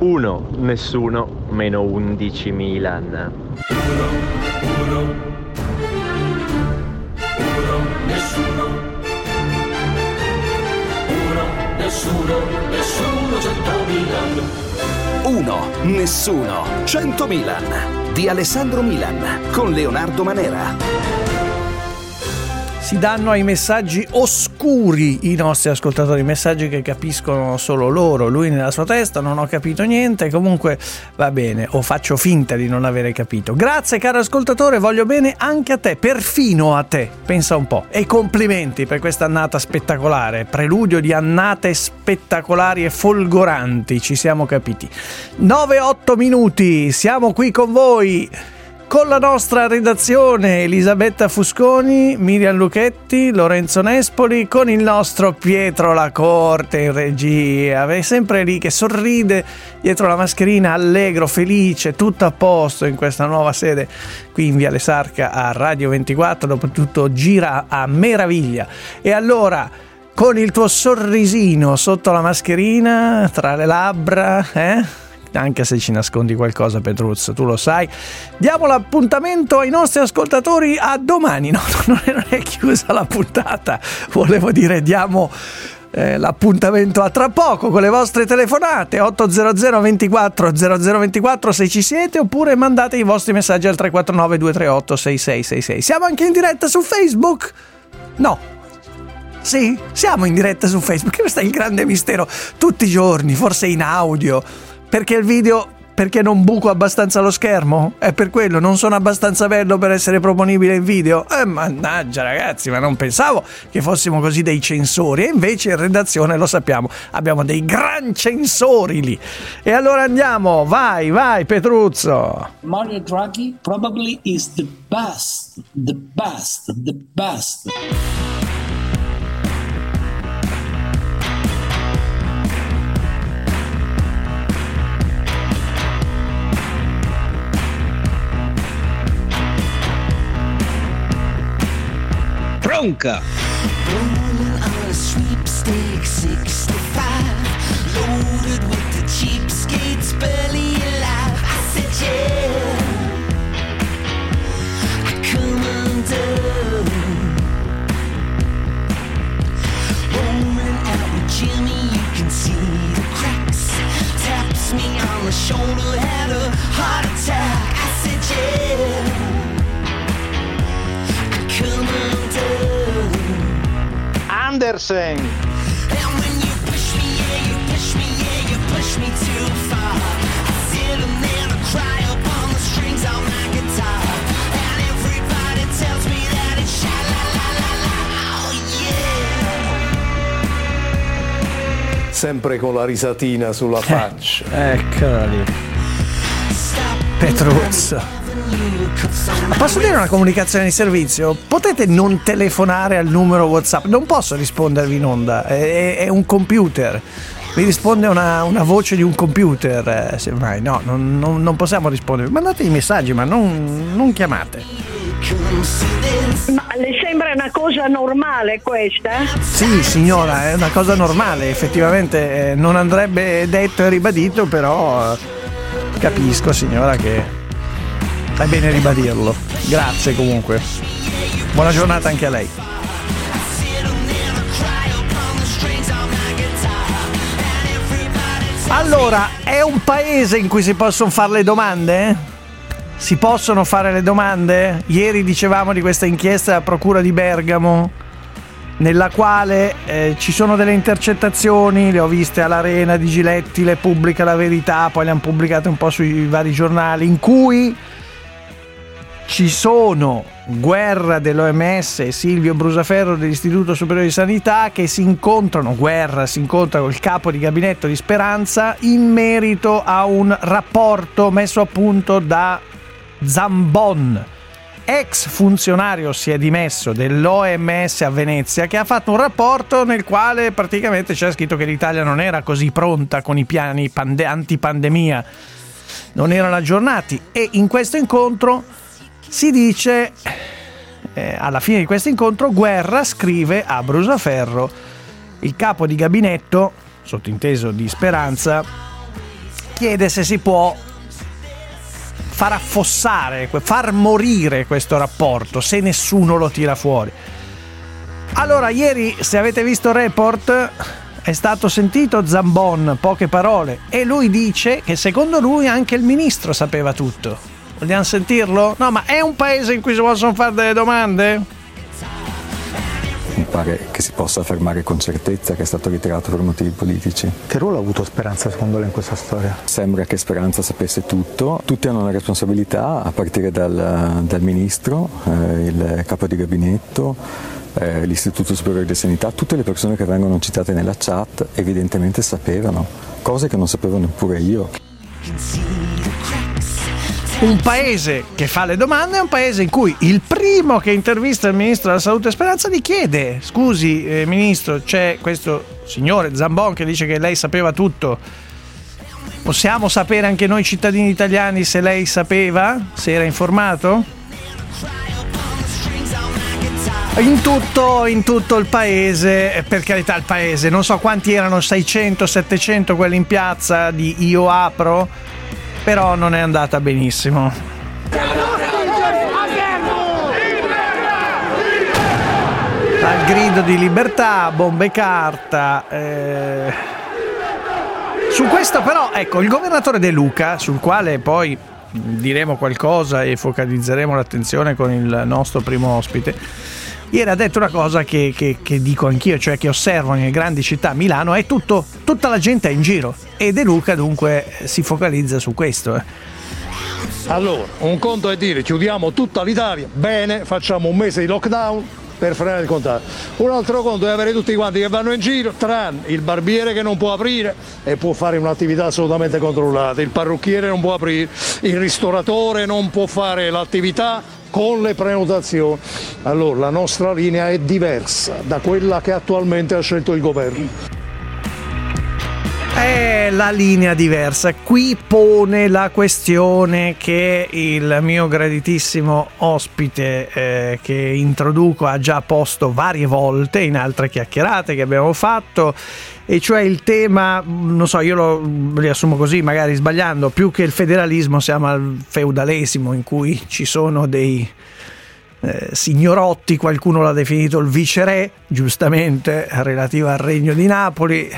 1, nessuno, meno 11 Milan. 1, 1, 1, nessuno. 1, nessuno, nessuno, 100 Milan. 1, nessuno, 100 Milan. Di Alessandro Milan, con Leonardo Manera si danno ai messaggi oscuri i nostri ascoltatori, messaggi che capiscono solo loro, lui nella sua testa non ho capito niente, comunque va bene, o faccio finta di non avere capito. Grazie caro ascoltatore, voglio bene anche a te, perfino a te, pensa un po'. E complimenti per questa annata spettacolare, preludio di annate spettacolari e folgoranti, ci siamo capiti. 9-8 minuti, siamo qui con voi con la nostra redazione Elisabetta Fusconi, Miriam Luchetti, Lorenzo Nespoli, con il nostro Pietro Lacorte in regia, è sempre lì che sorride dietro la mascherina, allegro, felice, tutto a posto in questa nuova sede qui in Viale Sarca a Radio 24, dopotutto gira a meraviglia. E allora con il tuo sorrisino sotto la mascherina, tra le labbra, eh? Anche se ci nascondi qualcosa Petruzzo, tu lo sai. Diamo l'appuntamento ai nostri ascoltatori a domani, no, non è chiusa la puntata, volevo dire diamo... Eh, l'appuntamento a tra poco con le vostre telefonate. 800 24 0024 se ci siete oppure mandate i vostri messaggi al 349 238 6666 siamo anche in diretta su Facebook? no. Sì, siamo in diretta su Facebook? Questo è il grande mistero. Tutti i giorni forse in audio perché il video perché non buco abbastanza lo schermo? È per quello, non sono abbastanza bello per essere proponibile in video? Eh, mannaggia ragazzi, ma non pensavo che fossimo così dei censori. E invece in redazione lo sappiamo, abbiamo dei gran censori lì. E allora andiamo, vai, vai Petruzzo. Mario Draghi probably is the best, the best, the best. Bronca. Andersen. Sempre con la risatina sulla eh, faccia. Eccola lì. Petruzzo. Posso dire una comunicazione di servizio? Potete non telefonare al numero WhatsApp? Non posso rispondervi in onda, è, è un computer. Mi risponde una, una, voce di un computer, eh, semmai. No, non, non, non, possiamo rispondere. Mandate i messaggi, ma non, non chiamate. Ma le sembra una cosa normale questa? Sì, signora, è una cosa normale. Effettivamente eh, non andrebbe detto e ribadito, però eh, capisco, signora, che è bene ribadirlo. Grazie comunque. Buona giornata anche a lei. Allora, è un paese in cui si possono fare le domande? Si possono fare le domande? Ieri dicevamo di questa inchiesta della Procura di Bergamo, nella quale eh, ci sono delle intercettazioni, le ho viste all'Arena di Giletti, le pubblica la verità, poi le hanno pubblicate un po' sui vari giornali, in cui ci sono Guerra dell'OMS e Silvio Brusaferro dell'Istituto Superiore di Sanità che si incontrano, Guerra si incontra col capo di gabinetto di Speranza in merito a un rapporto messo a punto da Zambon, ex funzionario si è dimesso dell'OMS a Venezia che ha fatto un rapporto nel quale praticamente c'è scritto che l'Italia non era così pronta con i piani pande- antipandemia, non erano aggiornati e in questo incontro si dice, eh, alla fine di questo incontro, Guerra scrive a Brusaferro, il capo di gabinetto, sottinteso di Speranza, chiede se si può far affossare, far morire questo rapporto se nessuno lo tira fuori. Allora, ieri, se avete visto il report, è stato sentito Zambon, poche parole, e lui dice che secondo lui anche il ministro sapeva tutto. Vogliamo sentirlo? No, ma è un paese in cui si possono fare delle domande? Mi pare che si possa affermare con certezza che è stato ritirato per motivi politici. Che ruolo ha avuto Speranza secondo lei in questa storia? Sembra che Speranza sapesse tutto, tutti hanno una responsabilità a partire dal, dal ministro, eh, il capo di gabinetto, eh, l'Istituto Superiore di Sanità, tutte le persone che vengono citate nella chat evidentemente sapevano, cose che non sapevo neppure io. Un paese che fa le domande è un paese in cui il primo che intervista il ministro della Salute e Speranza gli chiede: Scusi, eh, ministro, c'è questo signore Zambon che dice che lei sapeva tutto. Possiamo sapere anche noi cittadini italiani se lei sapeva, se era informato? In tutto, in tutto, il paese, per carità il paese, non so quanti erano, 600, 700 quelli in piazza di Io Apro, però non è andata benissimo. Al grido di libertà, bombe carta. Eh... Su questo però, ecco, il governatore De Luca, sul quale poi diremo qualcosa e focalizzeremo l'attenzione con il nostro primo ospite, ieri ha detto una cosa che, che, che, dico anch'io, cioè che osservo nelle grandi città, Milano, è tutto, tutta la gente è in giro e De Luca dunque si focalizza su questo. Eh. Allora, un conto è dire chiudiamo tutta l'Italia, bene, facciamo un mese di lockdown per frenare il contagio. Un altro conto è avere tutti quanti che vanno in giro, tranne il barbiere che non può aprire e può fare un'attività assolutamente controllata, il parrucchiere non può aprire, il ristoratore non può fare l'attività con le prenotazioni. Allora la nostra linea è diversa da quella che attualmente ha scelto il governo. È la linea diversa. Qui pone la questione che il mio graditissimo ospite eh, che introduco ha già posto varie volte in altre chiacchierate che abbiamo fatto e cioè il tema, non so, io lo riassumo così, magari sbagliando, più che il federalismo siamo al feudalesimo in cui ci sono dei eh, signorotti, qualcuno l'ha definito il viceré, giustamente, relativo al regno di Napoli.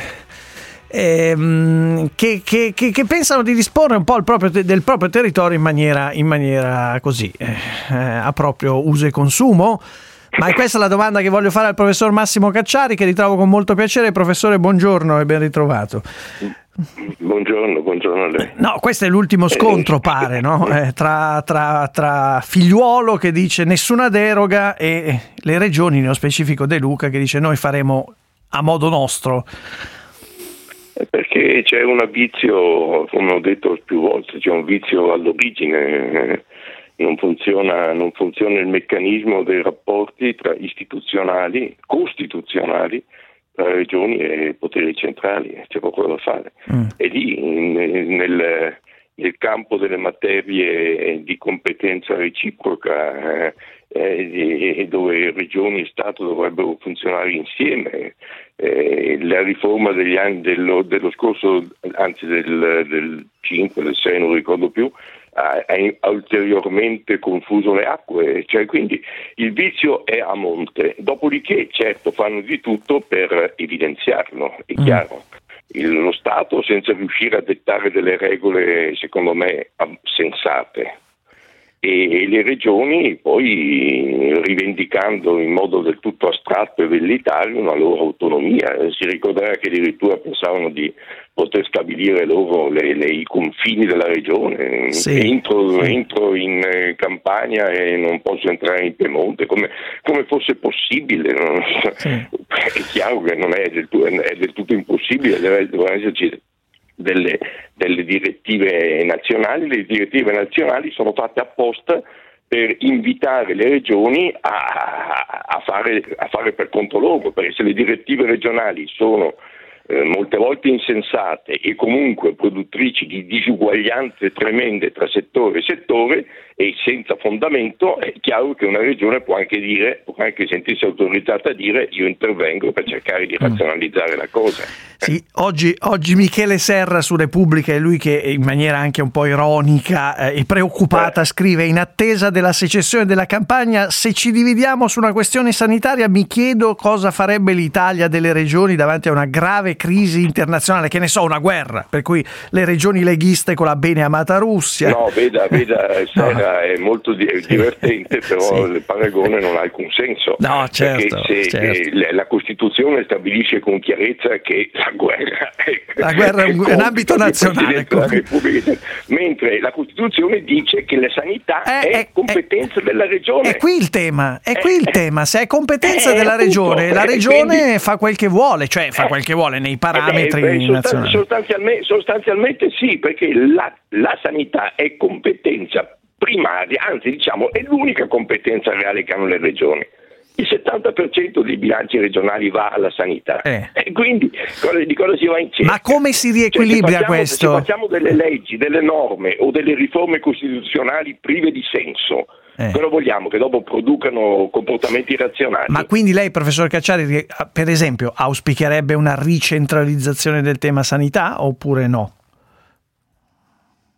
Ehm, che, che, che, che, pensano di disporre un po' proprio, del proprio territorio in maniera, in maniera così, eh, a proprio uso e consumo. Ma è questa la domanda che voglio fare al professor Massimo Cacciari, che ritrovo con molto piacere. Professore, buongiorno e ben ritrovato. Buongiorno, buongiorno a lei. No, questo è l'ultimo scontro, pare, no? eh, tra, tra, tra, figliuolo che dice nessuna deroga e le regioni, nello specifico De Luca, che dice noi faremo a modo nostro. Perché c'è un vizio, come ho detto più volte, c'è un vizio all'origine non funziona, non funziona il meccanismo dei rapporti tra istituzionali, costituzionali, tra regioni e poteri centrali, c'è poco da fare. Mm. E lì nel, nel, campo delle materie di competenza reciproca eh, eh, dove regioni e Stato dovrebbero funzionare insieme, eh, la riforma degli anni dello, dello scorso, anzi del, del 5, del 6, non ricordo più, ha, ha ulteriormente confuso le acque, cioè, quindi il vizio è a monte, dopodiché certo fanno di tutto per evidenziarlo, è mm. chiaro. Il, lo Stato senza riuscire a dettare delle regole secondo me sensate e, le regioni poi rivendicando in modo del tutto astratto e velleitario una loro autonomia. Si ricorderà che addirittura pensavano di poter stabilire loro le, le, i confini della regione. Sì. Entro, entro, in eh, campagna e non posso entrare in Piemonte, come, come fosse possibile. Sì. È chiaro che non è del, tutto, è del tutto impossibile, devono esserci delle, delle direttive nazionali. Le direttive nazionali sono fatte apposta per invitare le regioni a, a, fare, a, fare, per conto loro, perché se le direttive regionali sono eh, molte volte insensate e comunque produttrici di disuguaglianze tremende tra settore e settore, e senza fondamento, è chiaro che una regione può anche dire, può anche sentirsi autorizzata a dire io intervengo per cercare di razionalizzare la cosa. Sì, oggi, oggi Michele Serra su Repubblica è lui che in maniera anche un po' ironica eh, e preoccupata scrive in attesa della secessione della campagna se ci dividiamo su una questione sanitaria mi chiedo cosa farebbe l'Italia delle regioni davanti a una grave crisi internazionale, che ne so, una guerra, per cui le regioni leghiste con la bene amata Russia. No, veda, veda Serra è molto di- divertente, però Sì. il paragone non ha alcun senso. No, certo, Perché se certo. eh, la- la Costituzione stabilisce con chiarezza che la guerra è, La guerra è un- è un ambito nazionale, Repubblica, mentre la Costituzione dice che la sanità Eh, è eh, competenza della regione. È qui il tema, è qui il tema. Se è competenza della appunto, regione, la regione quindi- fa quel che vuole, cioè fa quel che vuole nei beh, parametri beh, sostan- nazionali. sostanzialmente, sostanzialmente sì, perché la, la sanità è competenza primaria, anzi diciamo è l'unica competenza reale che hanno le regioni. Il 70% dei bilanci regionali va alla sanità. Eh. E quindi di cosa si va in cerca? Ma come si Cioè, se riequilibra facciamo- questo? Se facciamo delle leggi, delle norme o delle riforme costituzionali prive di senso, Eh. però vogliamo che dopo producano comportamenti razionali. Ma quindi lei, professor Cacciari, ri- per esempio, auspicherebbe una ricentralizzazione del tema sanità oppure no?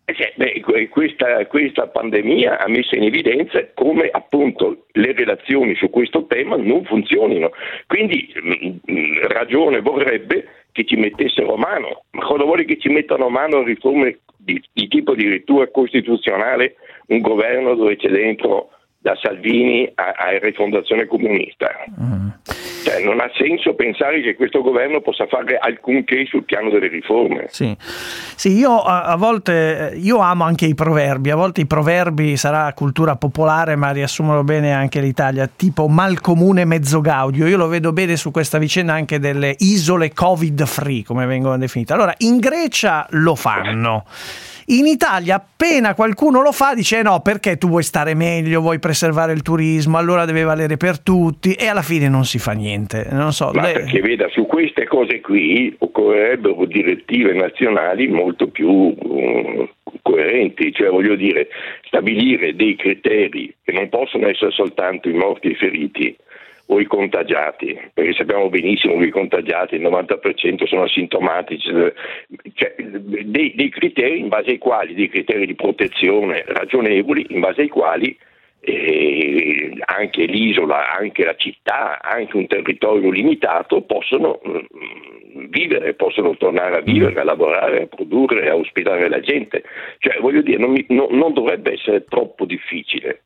Eh, beh, que- questa, questa pandemia ha messo in evidenza come appunto le relazioni su questo tema non funzionino. Quindi mh, mh, ragione vorrebbe che ci mettessero mano. Ma cosa vuole che ci mettano mano riforme di, di tipo addirittura costituzionale un governo dove c'è dentro da Salvini a, rifondazione comunista? Cioè, non ha senso pensare che questo governo possa fare alcunché sul piano delle riforme. Sì, Sì, io a, a volte eh, io amo anche i proverbi, a volte i proverbi sarà cultura popolare ma riassumono bene anche l'Italia, tipo mal comune mezzo gaudio, io lo vedo bene su questa vicenda anche delle isole covid free come vengono definite. Allora, in Grecia lo fanno. In Italia appena qualcuno lo fa dice "Eh no perché tu vuoi stare meglio, vuoi preservare il turismo, allora deve valere per tutti. E alla fine non si fa niente. Non so, Ma lei- perché veda, su queste cose qui occorrerebbero direttive nazionali molto più eh, coerenti, cioè voglio dire, stabilire dei criteri che non possono essere soltanto i morti e i feriti o i contagiati, perché sappiamo benissimo che i contagiati il 90% sono asintomatici, cioè, dei, dei criteri in base ai quali, dei criteri di protezione ragionevoli in base ai quali eh, anche l'isola, anche la città, anche un territorio limitato possono mm, vivere, possono tornare a vivere, a lavorare, a produrre, a ospitare la gente. Cioè, voglio dire, non, mi- no- non dovrebbe essere troppo difficile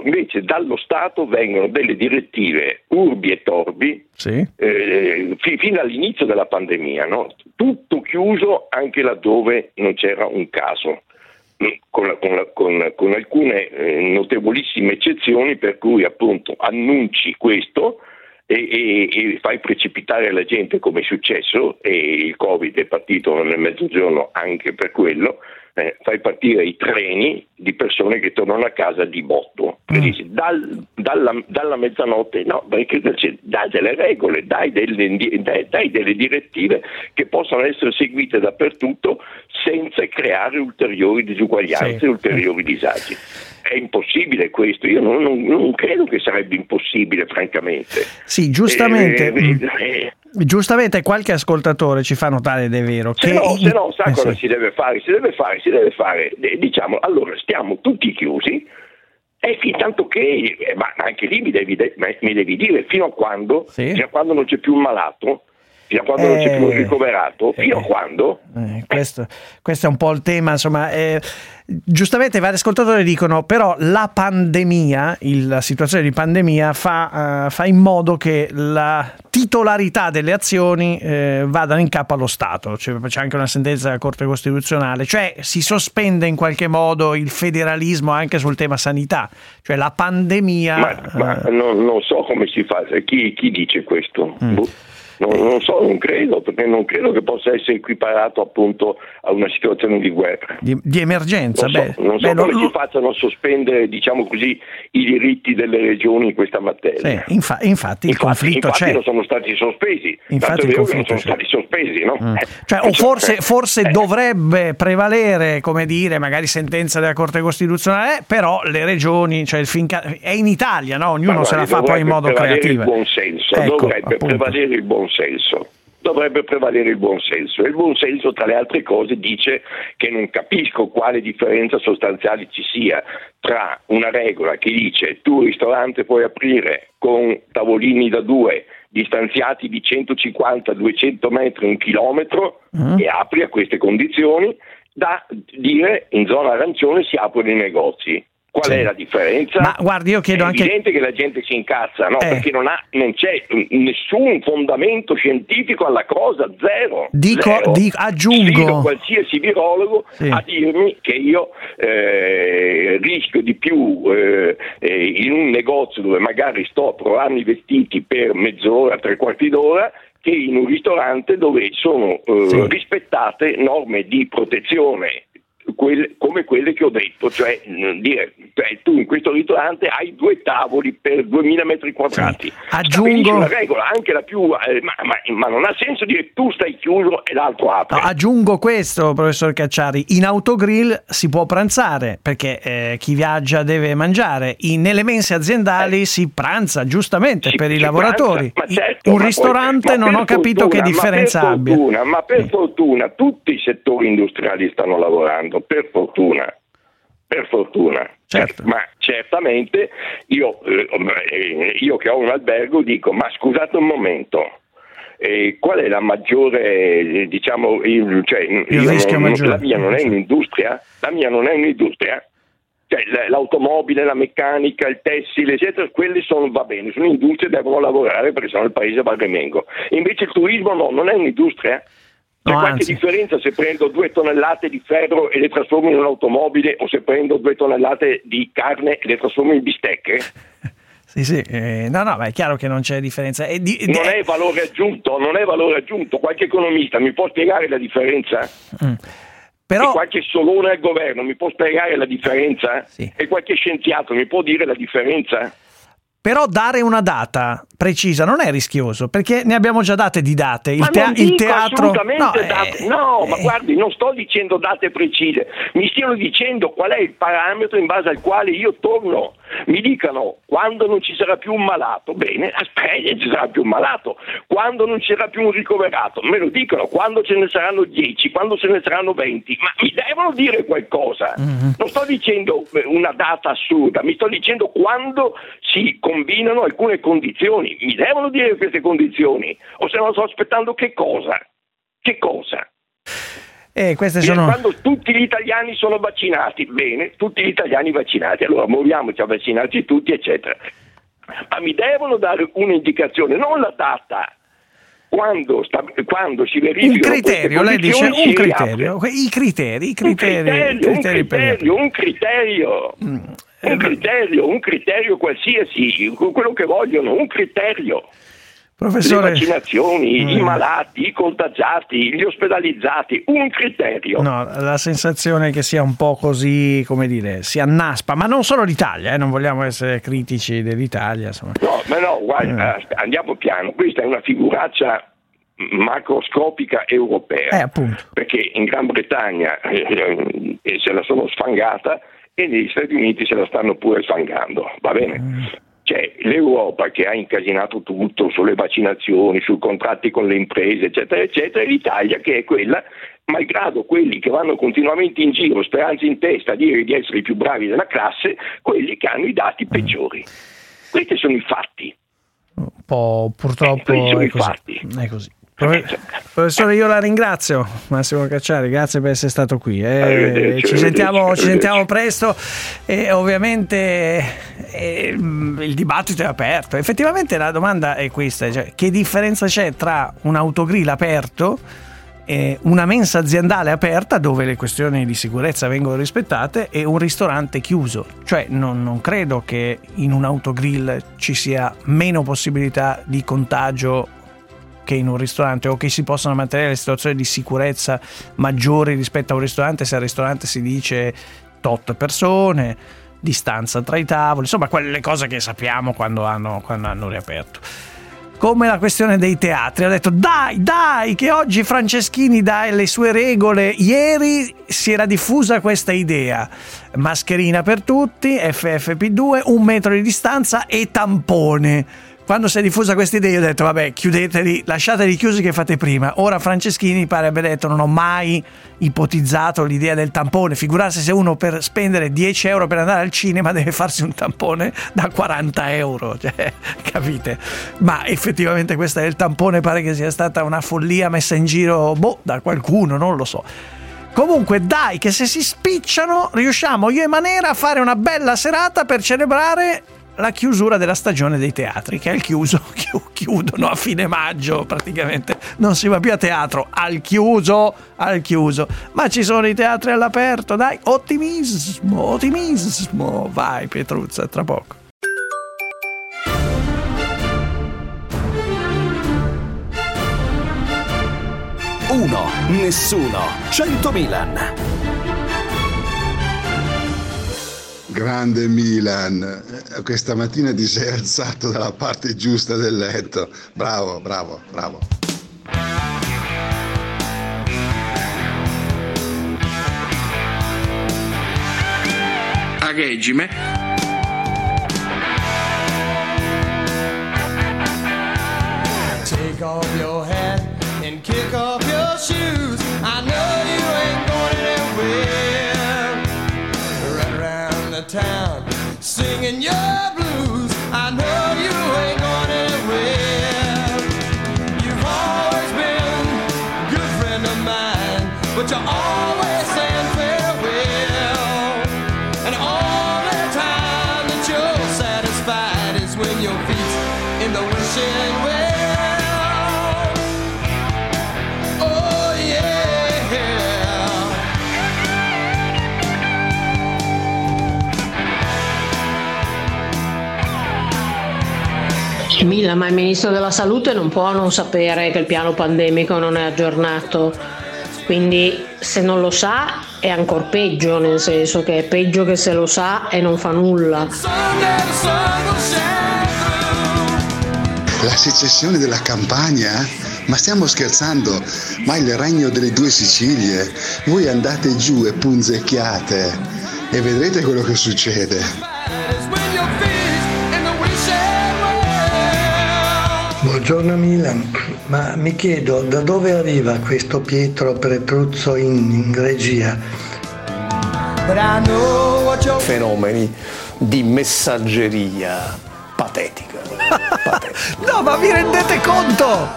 questo. Invece dallo Stato vengono delle direttive urbi e torbi Sì. eh, fi- fino all'inizio della pandemia, no? tutto chiuso anche laddove non c'era un caso. Con, la- con la- con- con alcune eh, notevolissime eccezioni per cui appunto annunci questo e, e- e fai precipitare la gente come è successo e il covid è partito nel mezzogiorno anche per quello eh, fai partire i treni di persone che tornano a casa di botto e dici dal- dalla, dalla mezzanotte no perché dice, dai delle regole dai delle, dai- dai delle direttive che possano essere seguite dappertutto senza creare ulteriori disuguaglianze Sì. ulteriori disagi è impossibile questo io non, non- non credo che sarebbe impossibile francamente Sì, giustamente. Eh, mm, eh, Giustamente qualche ascoltatore ci fa notare ed è vero Se che no, se no, sa Eh, cosa sì. si deve fare? Si deve fare, si deve fare, eh, diciamo, allora stiamo tutti chiusi e fin tanto che, eh, ma anche lì mi devi, de- mi devi dire fino a quando, Sì. fino a quando non c'è più un malato, fino a quando non c'è più Eh, ricoverato, fino a eh. quando? Eh, questo, questo è un po' il tema, insomma. eh, giustamente vari ascoltatori dicono però la pandemia, il- la situazione di pandemia fa, eh, fa in modo che la titolarità delle azioni eh, vadano in capo allo Stato. C'è, c'è anche una sentenza della Corte Costituzionale, cioè si sospende in qualche modo il federalismo anche sul tema sanità, cioè la pandemia... Ma, ma eh, non, non so come si fa, chi, chi dice questo? Mm. Non, non so, non credo, perché non credo che possa essere equiparato appunto a una situazione di guerra. Di, di emergenza, Non so, beh, non so beh, come lo- si facciano a sospendere, diciamo così, i diritti delle regioni in questa materia. sì, infa- infatti il Infatti, conflitto infatti c'è. non sono stati sospesi, Infatti il che non conflitto sono c'è. stati sospesi, no? Mm. Eh, Cioè, o forse, eh, forse eh. dovrebbe prevalere, come dire, magari sentenza della Corte Costituzionale, eh, però le regioni, cioè il finca- è in Italia, no? ognuno Ma se la fa poi in modo dovrebbe prevalere creativo. Il buon senso, Ecco, dovrebbe appunto. prevalere il buon senso. Dovrebbe prevalere il buon senso e il buon senso tra le altre cose dice che non capisco quale differenza sostanziale ci sia tra una regola che dice tu ristorante puoi aprire con tavolini da due distanziati di 150-200 metri, un chilometro Mm. e apri a queste condizioni da dire in zona arancione si aprono i negozi. Qual Sì. è la differenza? Ma guardi, io chiedo è anche- evidente che la gente si incazza, no? Eh. Perché non, ha, non c'è nessun fondamento scientifico alla cosa, zero. Dico- Zero. dico- aggiungo- Sfido qualsiasi virologo Sì. a dirmi che io eh, rischio di più eh, eh, in un negozio dove magari sto a provare i vestiti per mezz'ora, tre quarti d'ora, che in un ristorante dove sono eh, Sì. rispettate norme di protezione quelle- come quelle che ho detto, cioè, mh, dire, cioè, tu in questo ristorante hai due tavoli per 2000 metri quadrati. Sì. Aggiungo- la regola, anche la più, eh, ma, ma- ma non ha senso dire tu stai chiuso e l'altro apre. No, aggiungo questo, professor Cacciari, in autogrill si può pranzare perché eh, chi viaggia deve mangiare, In- nelle mense aziendali si pranza giustamente Si- per i lavoratori. pranza, certo, Un poi- ristorante ma non ho capito che fortuna, differenza ma per abbia. Fortuna, ma per fortuna tutti i settori industriali stanno lavorando, per fortuna. Per fortuna. Certo. Ma certamente io, eh, io che ho un albergo dico, ma scusate un momento, eh, qual è la maggiore, eh, diciamo, il, cioè, io rischio non- maggiore. La mia non è un'industria? La mia non è un'industria? Cioè, l'automobile, la meccanica, il tessile, eccetera, quelli sono, va bene, sono industrie, devono lavorare perché sennò il paese va a remengo. Invece il turismo no, non è un'industria. C'è No, qualche anzi. differenza se prendo due tonnellate di ferro e le trasformo in un'automobile o se prendo due tonnellate di carne e le trasformo in bistecche? Sì, sì, eh, no, no, ma è chiaro che non c'è differenza. E di- Non è valore aggiunto, non è valore aggiunto. Qualche economista mi può spiegare la differenza? Mm. E Però, qualche solone al governo mi può spiegare la differenza? Sì. E qualche scienziato mi può dire la differenza? Però dare una data precisa non è rischioso perché ne abbiamo già date di date. Il, non il teatro. assolutamente eh, date. No, ma eh, guardi, non sto dicendo date precise, mi stiano dicendo qual è il parametro in base al quale io torno. Mi dicano quando non ci sarà più un malato, bene, aspetta, ci sarà più un malato. Quando non ci sarà più un ricoverato, me lo dicono. Quando ce ne saranno 10, quando ce ne saranno 20, ma mi devono dire qualcosa. Mhm. Non sto dicendo eh, una data assurda, mi sto dicendo quando si combinano alcune condizioni. Mi devono dire queste condizioni, o se no sto aspettando che cosa? Che cosa? eh, queste Dire, sono. Quando tutti gli italiani sono vaccinati, bene, tutti gli italiani vaccinati, allora muoviamoci a vaccinarci tutti, eccetera. Ma mi devono dare un'indicazione, non la data. Quando, sta- quando si Un verifica criterio, lei dice un criterio. I criteri, i un criteri, criterio, un criteri per- criterio, un criterio, Mm, un criterio, un criterio qualsiasi, quello che vogliono, un criterio. Le Professore, vaccinazioni, i Mm. malati, i contagiati, gli ospedalizzati, un criterio. no, la sensazione è che sia un po' così, come dire, si annaspa, ma non solo l'Italia, eh, non vogliamo essere critici dell'Italia. Insomma. No, ma no, guarda, Mm. eh, andiamo piano, questa è una figuraccia macroscopica europea, Eh, appunto. perché in Gran Bretagna eh, eh, se la sono sfangata e negli Stati Uniti se la stanno pure sfangando, va bene? Mm. C'è l'Europa che ha incasinato tutto sulle vaccinazioni, sui contratti con le imprese, eccetera, eccetera, e l'Italia che è quella, malgrado quelli che vanno continuamente in giro, speranze in testa, a dire di essere i più bravi della classe, quelli che hanno i dati peggiori. Questi sono i fatti. Un po' purtroppo Questi sono i fatti. È così. Profe- Professore, io la ringrazio, Massimo Cacciari, grazie per essere stato qui. eh. Ci, sentiamo, ci sentiamo presto e ovviamente eh, il dibattito è aperto. Effettivamente la domanda è questa, cioè, che differenza c'è tra un autogrill aperto e una mensa aziendale aperta dove le questioni di sicurezza vengono rispettate e un ristorante chiuso? Cioè non, non credo che in un autogrill ci sia meno possibilità di contagio che in un ristorante o che si possono mantenere situazioni di sicurezza maggiori rispetto a un ristorante se al ristorante si dice tot persone, distanza tra i tavoli, insomma quelle cose che sappiamo quando hanno, quando hanno riaperto come la questione dei teatri. Ha detto dai, dai, che oggi Franceschini dà le sue regole. Ieri si era diffusa questa idea. Mascherina per tutti, FFP2, un metro di distanza e tampone quando si è diffusa questa idea, io ho detto: vabbè, chiudeteli, lasciateli chiusi che fate prima. Ora Franceschini pare abbia detto: non ho mai ipotizzato l'idea del tampone. Figurarsi se uno per spendere 10 euro per andare al cinema deve farsi un tampone da 40 euro. Cioè, capite? Ma effettivamente questa del tampone pare che sia stata una follia messa in giro, boh, da qualcuno, non lo so. Comunque, dai, che se si spicciano, riusciamo io e Manera a fare una bella serata per celebrare la chiusura della stagione dei teatri, che è il chiuso, chiudono a fine maggio praticamente, non si va più a teatro, al chiuso, al chiuso, ma ci sono i teatri all'aperto, dai, ottimismo, ottimismo, vai Pietruzza, tra poco. Uno, nessuno, 100 Milan. Grande Milan, questa mattina ti sei alzato dalla parte giusta del letto. Bravo, bravo, bravo. A regime. Take off your 2000, ma il Ministro della Salute non può non sapere che il piano pandemico non è aggiornato. Quindi se non lo sa è ancora peggio, nel senso che è peggio che se lo sa e non fa nulla. La secessione della campagna? Ma stiamo scherzando? Ma il regno delle due Sicilie? Voi andate giù e punzecchiate e vedrete quello che succede. Buongiorno Milan, ma mi chiedo da dove arriva questo Pietro Pretruzzo in, in regia? Fenomeni di messaggeria patetica. No, ma vi rendete conto?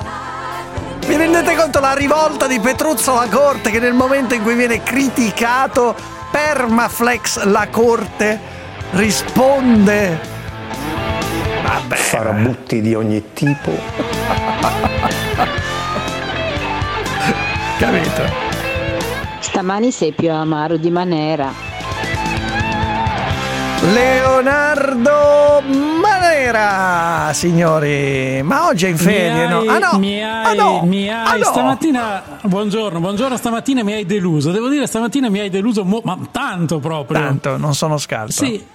Vi rendete conto la rivolta di Petruzzo alla Corte che nel momento in cui viene criticato Permaflex la Corte risponde Vabbè. Farabutti di ogni tipo. Capito? Stamani sei più amaro di Manera. Leonardo Manera, signori. Ma oggi è in ferie, no? Ah no! mi hai, ah no! mi hai Ah no! stamattina, buongiorno, buongiorno, stamattina mi hai deluso. Devo dire, stamattina mi hai deluso, mo- ma tanto proprio. Tanto, non sono scalzo. Sì.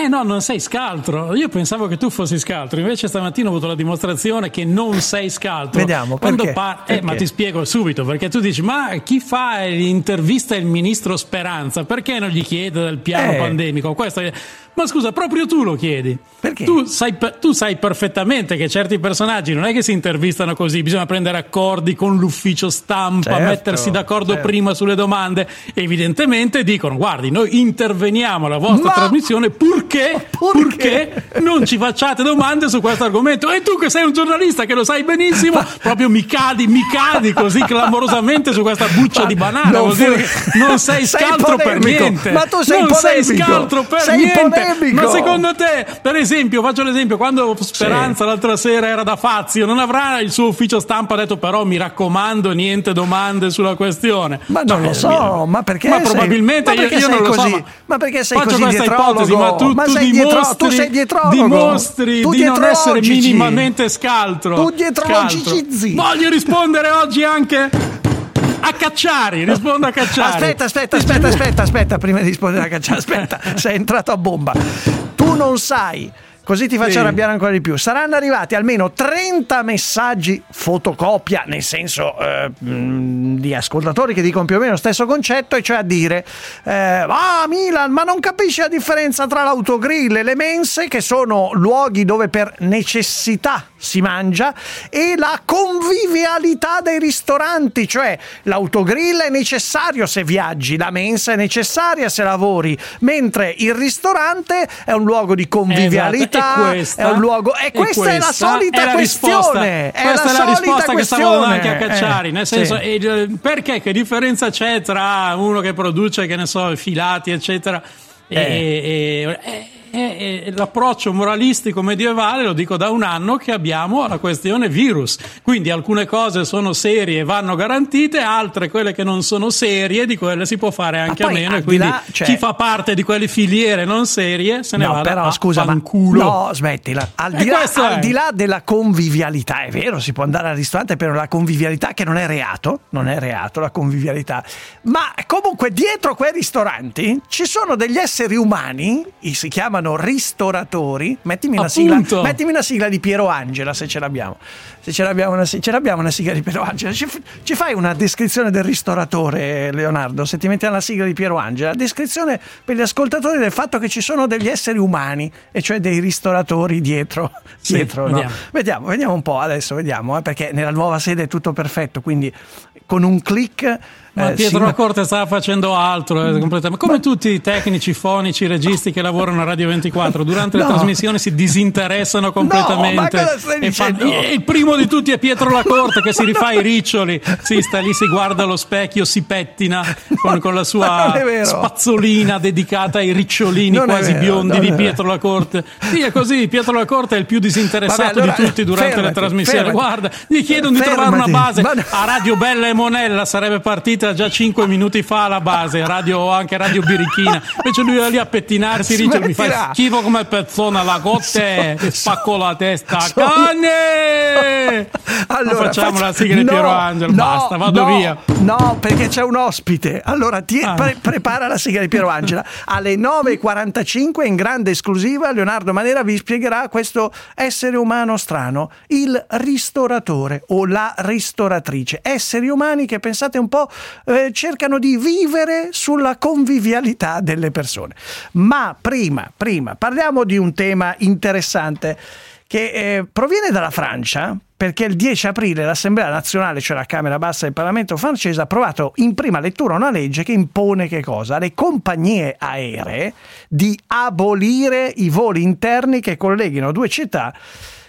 Eh no, non sei scaltro. Io pensavo che tu fossi scaltro, invece stamattina ho avuto la dimostrazione che non sei scaltro. Vediamo, Quando perché? par- eh, Perché? ma ti spiego subito, perché tu dici, ma chi fa l'intervista il ministro Speranza? Perché non gli chiede del piano Eh. pandemico? Questo Ma scusa, proprio tu lo chiedi. Perché? Tu sai, per- tu sai perfettamente che certi personaggi non è che si intervistano così, bisogna prendere accordi con l'ufficio stampa, Certo, mettersi d'accordo certo. prima sulle domande. Evidentemente dicono: guardi, noi interveniamo alla vostra Ma- trasmissione purché, purché non ci facciate domande su questo argomento. E tu che sei un giornalista che lo sai benissimo, proprio mi cadi, mi cadi così clamorosamente su questa buccia di banana. non fu- non sei Sei scaltro per polemico. niente. Ma tu sei non sei polemico. scaltro per Sei niente. polemico. Ma secondo te, per esempio, faccio l'esempio, quando Speranza l'altra sera era da Fazio, non avrà il suo ufficio stampa detto però mi raccomando niente domande sulla questione? Ma non lo so, ma perché Ma sei- probabilmente ma io, perché io sei non lo so. così? Ma, Ma perché sei faccio così questa dietrologo? ipotesi, ma tu, Ma tu sei dietro- dimostri, tu sei dietrologo. dimostri Tu di non essere minimamente scaltro. Tu dietrologicizzi. Scaltro. Voglio rispondere oggi anche a Cacciari, rispondo a Cacciari. Aspetta, aspetta, aspetta, aspetta, aspetta, prima di rispondere a cacciare, aspetta, sei entrato a bomba. Tu non sai, così ti faccio Sì. arrabbiare ancora di più. Saranno arrivati almeno 30 messaggi fotocopia, nel senso eh, mh, di ascoltatori che dicono più o meno lo stesso concetto, e cioè a dire: eh, Ah, Milan, ma non capisci la differenza tra l'autogrill e le mense, che sono luoghi dove per necessità si mangia, e la convivialità dei ristoranti, cioè l'autogrill è necessario se viaggi, la mensa è necessaria se lavori, mentre il ristorante è un luogo di convivialità, Esatto, e questa, è un luogo e, questa, è la solita è la questione, risposta. è questa la è la risposta che stavo dando anche a questione. Cacciari. Eh, nel senso, sì. eh, perché che differenza c'è tra uno che produce, che ne so, filati, eccetera, e- e- e- e- e l'approccio moralistico medievale, lo dico da un anno, che abbiamo alla questione virus. Quindi alcune cose sono serie e vanno garantite, altre, quelle che non sono serie, di quelle si può fare anche a poi, meno. E di quindi là, cioè- chi fa parte di quelle filiere non serie se ne No, vada però a scusa, ma fanculo. no, smettila. Al, di là, al è. di là della convivialità, è vero, si può andare al ristorante per la convivialità, che non è reato, non è reato la convivialità. Ma comunque dietro quei ristoranti ci sono degli esseri umani, si chiamano ristoratori. Mettimi una, sigla, mettimi una sigla di Piero Angela se ce l'abbiamo. Se ce l'abbiamo una, ce l'abbiamo una sigla di Piero Angela. Ci, ci fai una descrizione del ristoratore, Leonardo? Se ti metti alla sigla di Piero Angela, descrizione per gli ascoltatori del fatto che ci sono degli esseri umani, e cioè dei ristoratori dietro. Sì, dietro no? vediamo. vediamo, vediamo un po' adesso, vediamo, eh, perché nella nuova sede è tutto perfetto, quindi con un click. Ma eh, Pietro si- Accorte stava facendo altro, eh, completamente. come tutti i tecnici, fonici, registi che lavorano a Radio 24, durante le No. trasmissioni si disinteressano completamente. ma dicendo? e il primo di tutti è Pietro Lacorte che si rifà i riccioli, si sta lì, si guarda allo specchio, si pettina con, con la Ma sua spazzolina dedicata ai ricciolini Non quasi vero, biondi di. Pietro Lacorte. Sì, è così, Pietro Lacorte è il più disinteressato Vabbè, allora, di tutti durante fermati, le trasmissioni. fermati. Guarda, gli chiedono di trovare una Fermati. base. Ma no. A Radio Bella e Monella sarebbe partita già 5 minuti fa la base, radio, anche Radio Birichina. Invece lui era lì a pettinarsi, dice, mi fa schifo come persona, la cotte, e spacco la testa. Cane! Allora, facciamo faccia- la sigla di no, Piero Angelo, no, basta, vado no, via. No, perché c'è un ospite. Allora, ti- Ah. pre- prepara la sigla di Piero Angela. Alle 9.45 in grande esclusiva Leonardo Manera vi spiegherà questo essere umano strano, il ristoratore o la ristoratrice. Esseri umani che pensate un po' eh, cercano di vivere sulla convivialità delle persone. Ma prima, prima, parliamo di un tema interessante che eh, proviene dalla Francia perché il 10 aprile l'Assemblea nazionale, cioè la Camera Bassa del Parlamento francese, ha approvato in prima lettura una legge che impone che cosa? Alle compagnie aeree di abolire i voli interni che colleghino due città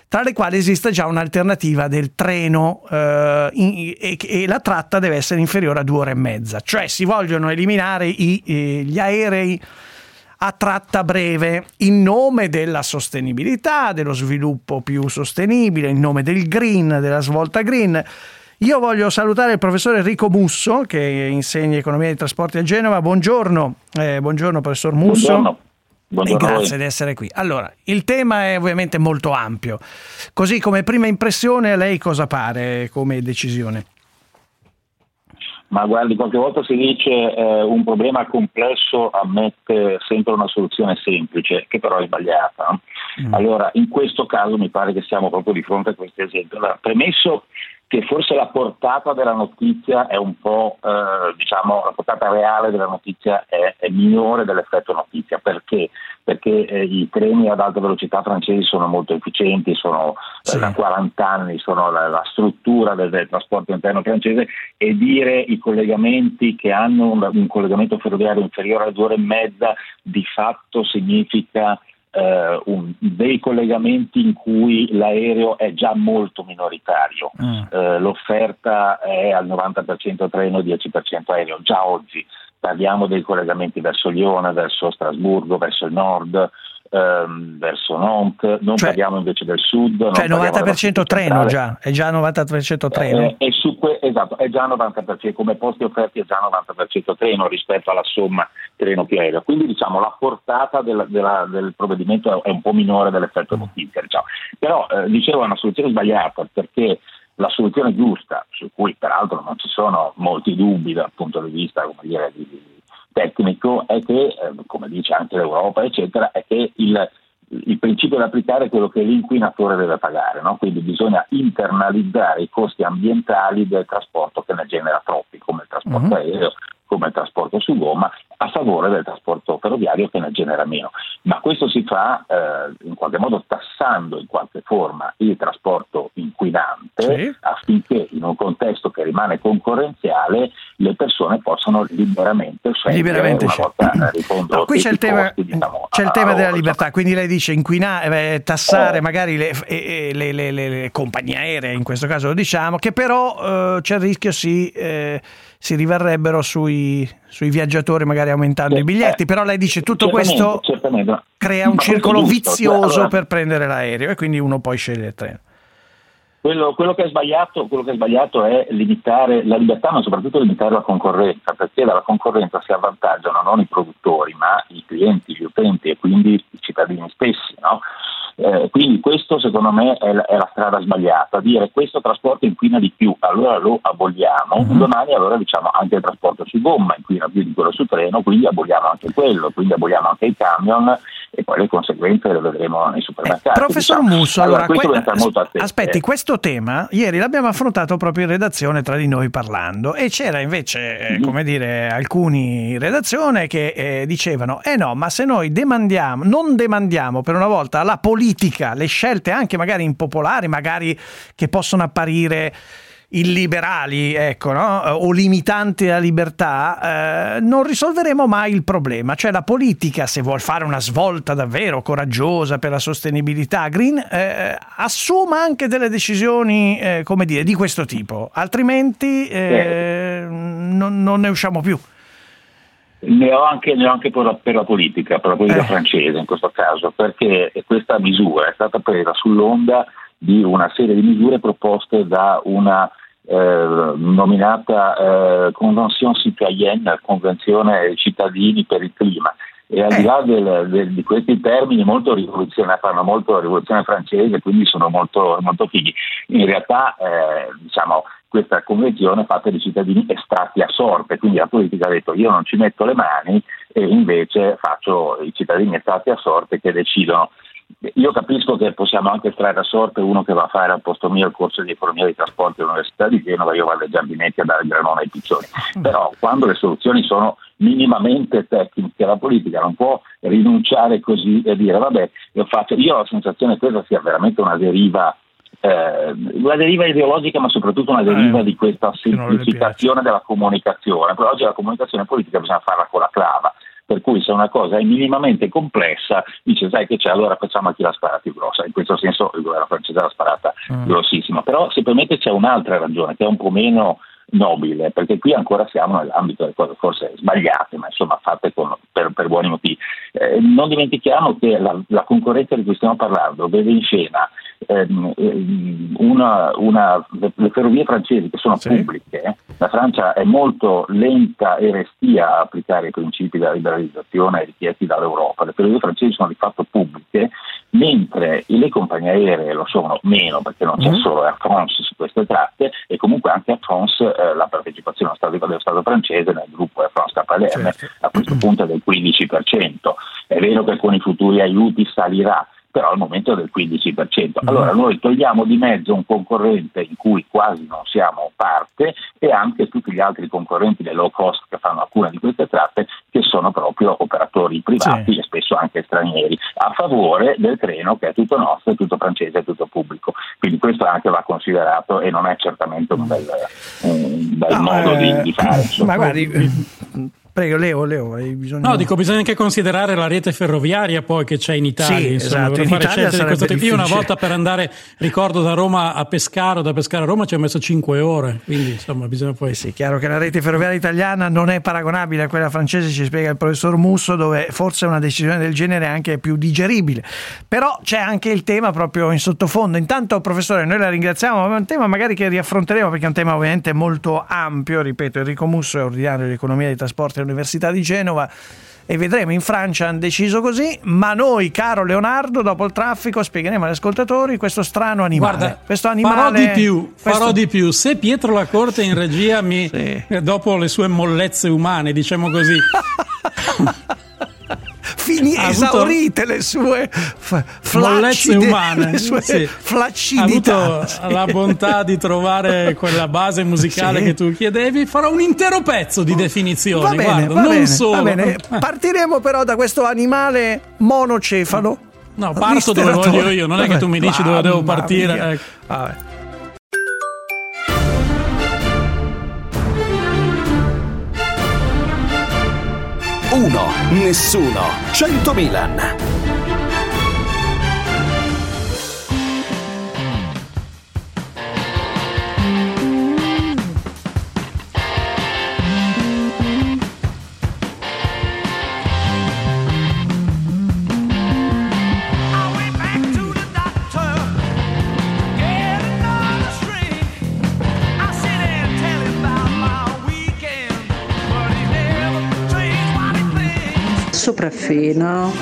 tra le quali esiste già un'alternativa del treno eh, in- e, e la tratta deve essere inferiore a due ore e mezza. Cioè si vogliono eliminare i- eh, gli aerei a tratta breve in nome della sostenibilità, dello sviluppo più sostenibile, in nome del green, della svolta green. Io voglio salutare il professor Enrico Musso che insegna economia dei trasporti a Genova. Buongiorno, eh, buongiorno professor Musso. Buongiorno. E Buongiorno voi. grazie di essere qui. Allora, il tema è ovviamente molto ampio. Così come prima impressione, a lei cosa pare come decisione? Ma guardi, qualche volta si dice eh, un problema complesso ammette sempre una soluzione semplice, che però è sbagliata. no? Allora, in questo caso mi pare che siamo proprio di fronte a questo esempio. Allora, premesso che forse la portata della notizia è un po', eh, diciamo, la portata reale della notizia è, è minore dell'effetto notizia. Perché? Perché eh, i treni ad alta velocità francesi sono molto efficienti, sono eh, da 40 anni, sono la, la struttura del, del trasporto interno francese e dire i collegamenti che hanno un, un collegamento ferroviario inferiore a due ore e mezza di fatto significa eh, un- dei collegamenti in cui l'aereo è già molto minoritario. Eh, l'offerta è al 90% treno, 10% aereo, già oggi. parliamo dei collegamenti verso Lione, verso Strasburgo, verso il nord, ehm, verso Nantes, non Cioè- parliamo invece del sud. Cioè parliamo della 90% treno già, è già 90% treno. Eh, è su que- esatto, è già 90%, come posti offerti è già 90% treno rispetto alla somma treno più aereo. Quindi diciamo la portata del, della- del provvedimento è un po' minore dell'effetto notifica. Diciamo. Però eh, dicevo è una soluzione sbagliata perché la soluzione giusta, su cui peraltro non ci sono molti dubbi dal punto di vista come dire, di- di- tecnico, è che, eh, come dice anche l'Europa, eccetera, è che il, il principio da applicare è quello che l'inquinatore deve pagare, no? quindi bisogna internalizzare i costi ambientali del trasporto che ne genera troppi, come il trasporto Mhm. aereo, come il trasporto su gomma, a favore del trasporto ferroviario che ne genera meno. Ma questo si fa eh, in qualche modo tassando in qualche forma il trasporto inquinante Sì. affinché in un contesto che rimane concorrenziale le persone possano liberamente scegliere Liberamente una volta No, qui c'è il tema, costi, diciamo, c'è il tema della libertà, quindi lei dice inquinare, eh, tassare Eh. magari le, le- le- le- compagnie aeree, in questo caso lo diciamo, che però eh, c'è il rischio si, eh, si riverrebbero sui, sui viaggiatori magari aumentando i biglietti, però lei dice tutto Certamente, questo certamente. crea un Ma circolo giusto, vizioso allora- per prendere l'aereo e quindi uno poi sceglie il treno. Quello, quello che è sbagliato, quello che è sbagliato è limitare la libertà, ma soprattutto limitare la concorrenza, perché dalla concorrenza si avvantaggiano non i produttori, ma i clienti, gli utenti e quindi i cittadini stessi. no? Eh, quindi questo secondo me è la, è la strada sbagliata, dire questo trasporto inquina di più, allora lo aboliamo, domani allora diciamo anche il trasporto su gomma inquina più di quello su treno, quindi aboliamo anche quello, quindi aboliamo anche i camion e poi le conseguenze le vedremo nei supermercati. Professor diciamo. Musso, allora, questo que- aspetti, questo tema ieri l'abbiamo affrontato proprio in redazione tra di noi parlando e c'era invece, eh, Mhm. come dire, alcuni in redazione che eh, dicevano, eh no, ma se noi demandiamo, non demandiamo per una volta alla politica le scelte anche magari impopolari, magari che possono apparire illiberali, ecco, no? o limitanti la libertà, eh, non risolveremo mai il problema. Cioè la politica, se vuol fare una svolta davvero coraggiosa per la sostenibilità green, eh, assuma anche delle decisioni, eh, come dire, di questo tipo, altrimenti eh, non, non ne usciamo più. Ne ho anche, ne ho anche per, la, per la politica, per la politica Eh. francese in questo caso, perché questa misura è stata presa sull'onda di una serie di misure proposte da una eh, nominata eh, Convention Citoyenne, Convenzione cittadini per il clima. E al di là del- del- di questi termini molto rivoluzionari, fanno molto la rivoluzione francese, quindi sono molto, molto fighi. In realtà, eh, diciamo, questa convenzione è fatta di cittadini estratti a sorte, quindi la politica ha detto io non ci metto le mani e invece faccio i cittadini estratti a sorte che decidono. Io capisco che possiamo anche estrarre a sorte uno che va a fare al posto mio il corso di economia dei trasporti all'Università di Genova, io vado ai giardinetti a dare il granone ai piccioni. Però quando le soluzioni sono minimamente tecniche, la politica non può rinunciare così e dire vabbè, io, faccio. io ho la sensazione che questa sia veramente una deriva eh, una deriva ideologica ma soprattutto una deriva Eh, di questa semplificazione della comunicazione, però oggi la comunicazione politica bisogna farla con la clava, per cui se una cosa è minimamente complessa dice sai che c'è allora facciamo a chi la spara più grossa, in questo senso il governo francese l'ha sparata Mm. grossissima, però se permette c'è un'altra ragione che è un po' meno nobile, perché qui ancora siamo nell'ambito delle cose forse sbagliate, ma insomma fatte con- per, per buoni motivi. Eh, non dimentichiamo che la, la concorrenza di cui stiamo parlando vede in scena ehm, ehm, una, una- le, ferrovie francesi che sono pubbliche, eh. la Francia è molto lenta e restia a applicare i principi della liberalizzazione richiesti dall'Europa, le ferrovie francesi sono di fatto pubbliche, mentre le compagnie aeree lo sono meno perché non c'è Mhm. solo Air France su queste tratte e comunque anche Air France eh, la partecipazione Stato, dello Stato francese nel gruppo Air France KLM a questo punto è del 15%. È vero che con i futuri aiuti salirà, però al momento è del 15%. Allora noi togliamo di mezzo un concorrente in cui quasi non siamo parte e anche tutti gli altri concorrenti del low cost che fanno alcune di queste tratte che sono proprio operatori privati e spesso anche stranieri, a favore del treno che è tutto nostro, è tutto francese, è tutto pubblico. Quindi questo anche va considerato e non è certamente un bel, un bel No, modo di, eh, di fare. insomma. Ma guardi, Prego, Leo, Leo, hai bisogno No, dico, bisogna anche considerare la rete ferroviaria poi che c'è in Italia. Sì, insomma, esatto, in fare Italia di tipo. Io una volta per andare, ricordo da Roma a Pescaro, da Pescaro a Roma ci ho messo 5 ore, quindi insomma bisogna poi... Sì, chiaro che la rete ferroviaria italiana non è paragonabile a quella francese, ci spiega il professor Musso, dove forse una decisione del genere è anche più digeribile. Però c'è anche il tema proprio in sottofondo. Intanto, professore, noi la ringraziamo, ma è un tema magari che riaffronteremo perché è un tema ovviamente molto ampio. Ripeto, Enrico Musso è ordinario di economia dei trasporti all'Università di Genova. E vedremo in Francia hanno deciso così, ma noi, caro Leonardo, dopo il traffico spiegheremo agli ascoltatori questo strano animale. Guarda, questo farò animale, di più, questo- farò di più. Se Pietro Lacorte in regia mi, eh, dopo le sue mollezze umane, diciamo così, Fini, Ha esaurite le sue f- flaccide- umane, le sue sì. flaccidità. ha avuto la bontà di trovare quella base musicale Sì. che tu chiedevi, farò un intero pezzo di definizioni. Va bene, guarda, va non bene, solo. bene. Eh. Partiremo però da questo animale monocefalo. No, parto dove voglio io, non è che tu mi dici dove devo Mamma partire. ecco. Vabbè. Uno, nessuno, 100 Milan. Sopraffino.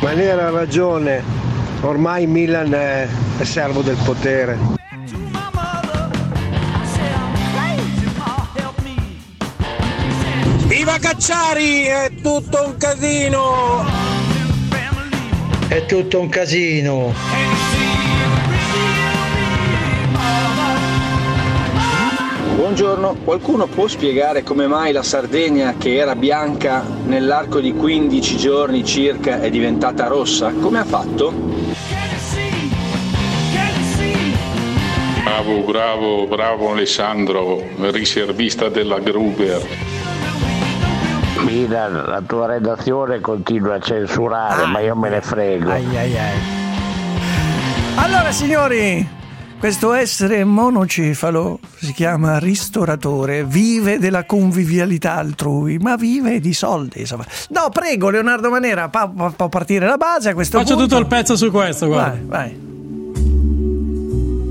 Maniera ha ragione, ormai Milan è servo del potere. Cacciari! È tutto un casino! È tutto un casino. Buongiorno, qualcuno può spiegare come mai la Sardegna, che era bianca, nell'arco di 15 giorni circa è diventata rossa? Come ha fatto? Bravo, bravo, bravo Alessandro, riservista della Gruber. Milan, la tua redazione continua a censurare, ma io me ne frego. Ai, ai, ai. Allora, signori, questo essere monocefalo si chiama ristoratore, vive della convivialità altrui, ma vive di soldi. insomma. No, prego, Leonardo Manera, pa- pa- può partire la base a questo Faccio punto. tutto il pezzo su questo, guarda. Vai, vai.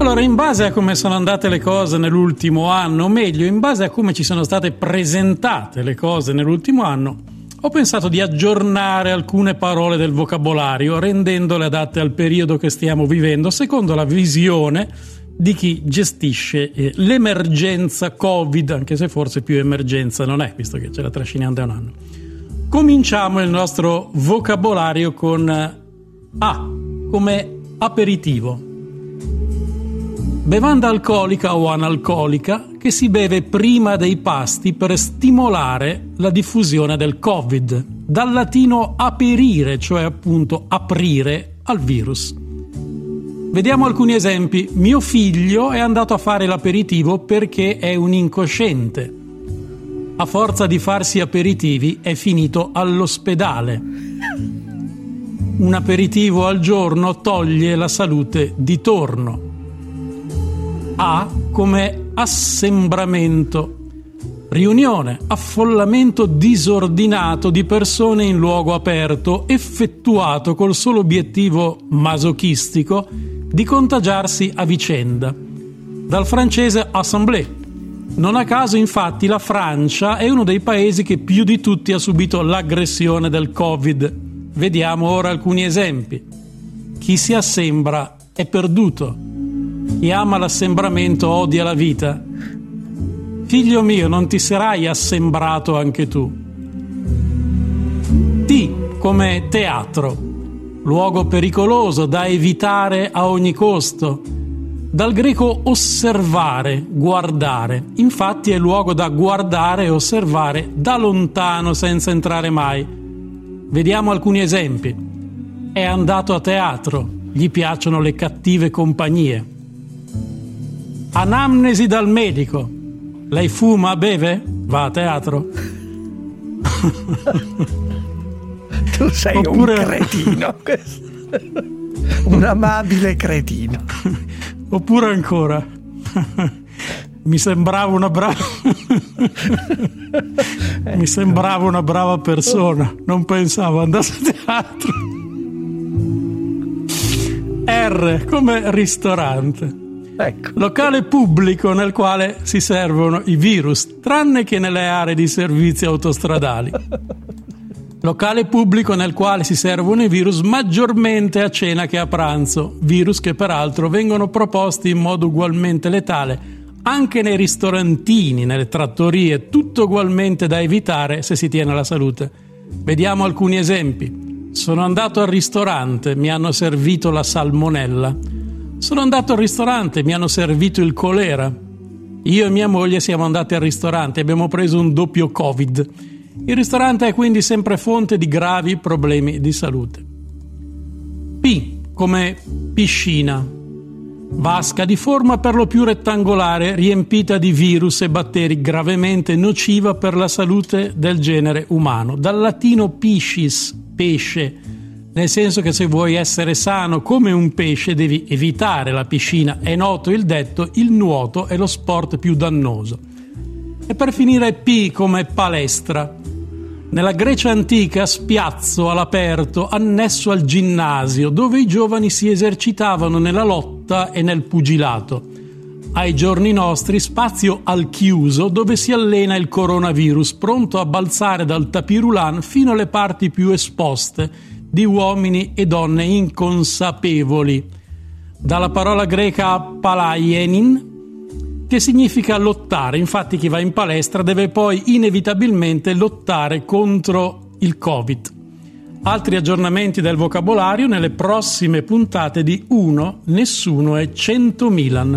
Allora, in base a come sono andate le cose nell'ultimo anno, o meglio, in base a come ci sono state presentate le cose nell'ultimo anno, ho pensato di aggiornare alcune parole del vocabolario, rendendole adatte al periodo che stiamo vivendo, secondo la visione di chi gestisce eh, l'emergenza Covid, anche se forse più emergenza non è, visto che ce la trasciniamo da un anno. Cominciamo il nostro vocabolario con eh, A, come aperitivo. Bevanda alcolica o analcolica che si beve prima dei pasti per stimolare la diffusione del Covid, dal latino aperire, cioè appunto aprire al virus. Vediamo alcuni esempi. Mio figlio è andato a fare l'aperitivo perché è un incosciente. A forza di farsi aperitivi è finito all'ospedale. Un aperitivo al giorno toglie la salute di torno. A come assembramento. Riunione, affollamento disordinato di persone in luogo aperto effettuato col solo obiettivo masochistico di contagiarsi a vicenda. Dal francese assemblée. Non a caso, infatti, la Francia è uno dei paesi che più di tutti ha subito l'aggressione del Covid. Vediamo ora alcuni esempi. Chi si assembra è perduto. Chi ama l'assembramento odia la vita. Figlio mio, non ti sarai assembrato anche tu. T come teatro, luogo pericoloso da evitare a ogni costo. Dal greco osservare, guardare. Infatti è luogo da guardare e osservare da lontano senza entrare mai. Vediamo alcuni esempi. È andato a teatro, gli piacciono le cattive compagnie. Anamnesi dal medico. Lei fuma, beve? Va a teatro. Tu sei Oppure- un cretino. un amabile cretino. Oppure ancora. Mi sembrava una brava. Mi sembrava una brava persona. Non pensavo andasse a teatro. R come ristorante. Locale pubblico nel quale si servono i virus, tranne che nelle aree di servizi autostradali. Locale pubblico nel quale si servono i virus maggiormente a cena che a pranzo, virus che peraltro vengono proposti in modo ugualmente letale anche nei ristorantini, nelle trattorie, tutto ugualmente da evitare se si tiene la salute. Vediamo alcuni esempi. Sono andato al ristorante, mi hanno servito la salmonella. Sono andato al ristorante, mi hanno servito il colera. Io e mia moglie siamo andati al ristorante abbiamo preso un doppio Covid. Il ristorante è quindi sempre fonte di gravi problemi di salute. P come piscina. Vasca di forma per lo più rettangolare, riempita di virus e batteri gravemente nociva per la salute del genere umano. Dal latino piscis, pesce, nel senso che se vuoi essere sano come un pesce devi evitare la piscina. È noto il detto, il nuoto è lo sport più dannoso. E per finire P come palestra. Nella Grecia antica spiazzo all'aperto annesso al ginnasio dove i giovani si esercitavano nella lotta e nel pugilato. Ai giorni nostri spazio al chiuso dove si allena il coronavirus pronto a balzare dal tapirulan fino alle parti più esposte di uomini e donne inconsapevoli. Dalla parola greca palaienin che significa lottare. Infatti chi va in palestra deve poi inevitabilmente lottare contro il Covid. Altri aggiornamenti del vocabolario nelle prossime puntate di 1, Nessuno e 100 Milan.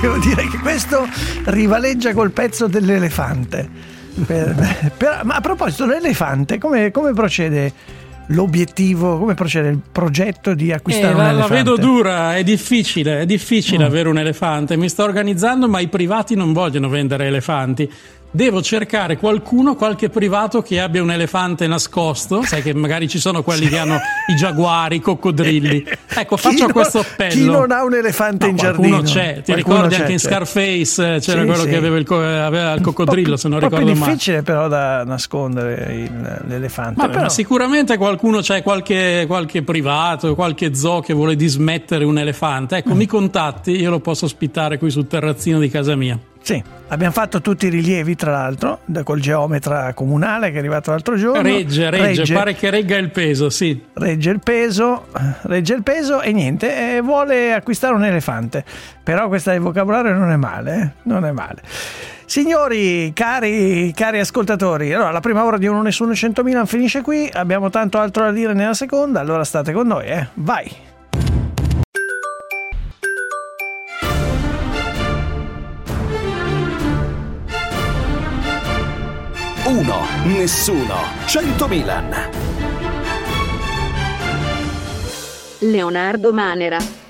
Devo dire che questo rivaleggia col pezzo dell'elefante. Per- per- ma a proposito dell'elefante, come, come procede l'obiettivo, come procede il progetto di acquistare Eh, un la, la elefante? vedo dura, è difficile, è difficile Mm. avere un elefante. Mi sto organizzando, ma i privati non vogliono vendere elefanti. Devo cercare qualcuno, qualche privato che abbia un elefante nascosto. Sai che magari ci sono quelli che hanno i giaguari, i coccodrilli. Ecco, faccio non- questo appello. Chi non ha un elefante No, in qualcuno giardino? c'è, ti Qualcuno ricordi c'è, anche in c'è. Scarface eh, c'era Sì, quello sì. che aveva il, co- aveva il coccodrillo, se non ricordo male. difficile però da nascondere il- l'elefante. Vabbè, però. ma sicuramente qualcuno c'è qualche, qualche privato, qualche zoo che vuole dismettere un elefante. Mm. Ecco, mi contatti, io lo posso ospitare qui sul terrazzino di casa mia. Sì, abbiamo fatto tutti i rilievi tra l'altro da- col geometra comunale che è arrivato l'altro giorno. Regge, regge, pare che regga il peso, sì. regge il peso, regge il peso e niente, e vuole acquistare un elefante. Però questa di vocabolario non è male, eh? non è male. Signori, cari, cari ascoltatori, allora la prima ora di Uno Nessuno 100.000 finisce qui, abbiamo tanto altro da dire nella seconda, allora state con noi, eh? Vai! Uno, nessuno, 100 Milan. Leonardo Manera.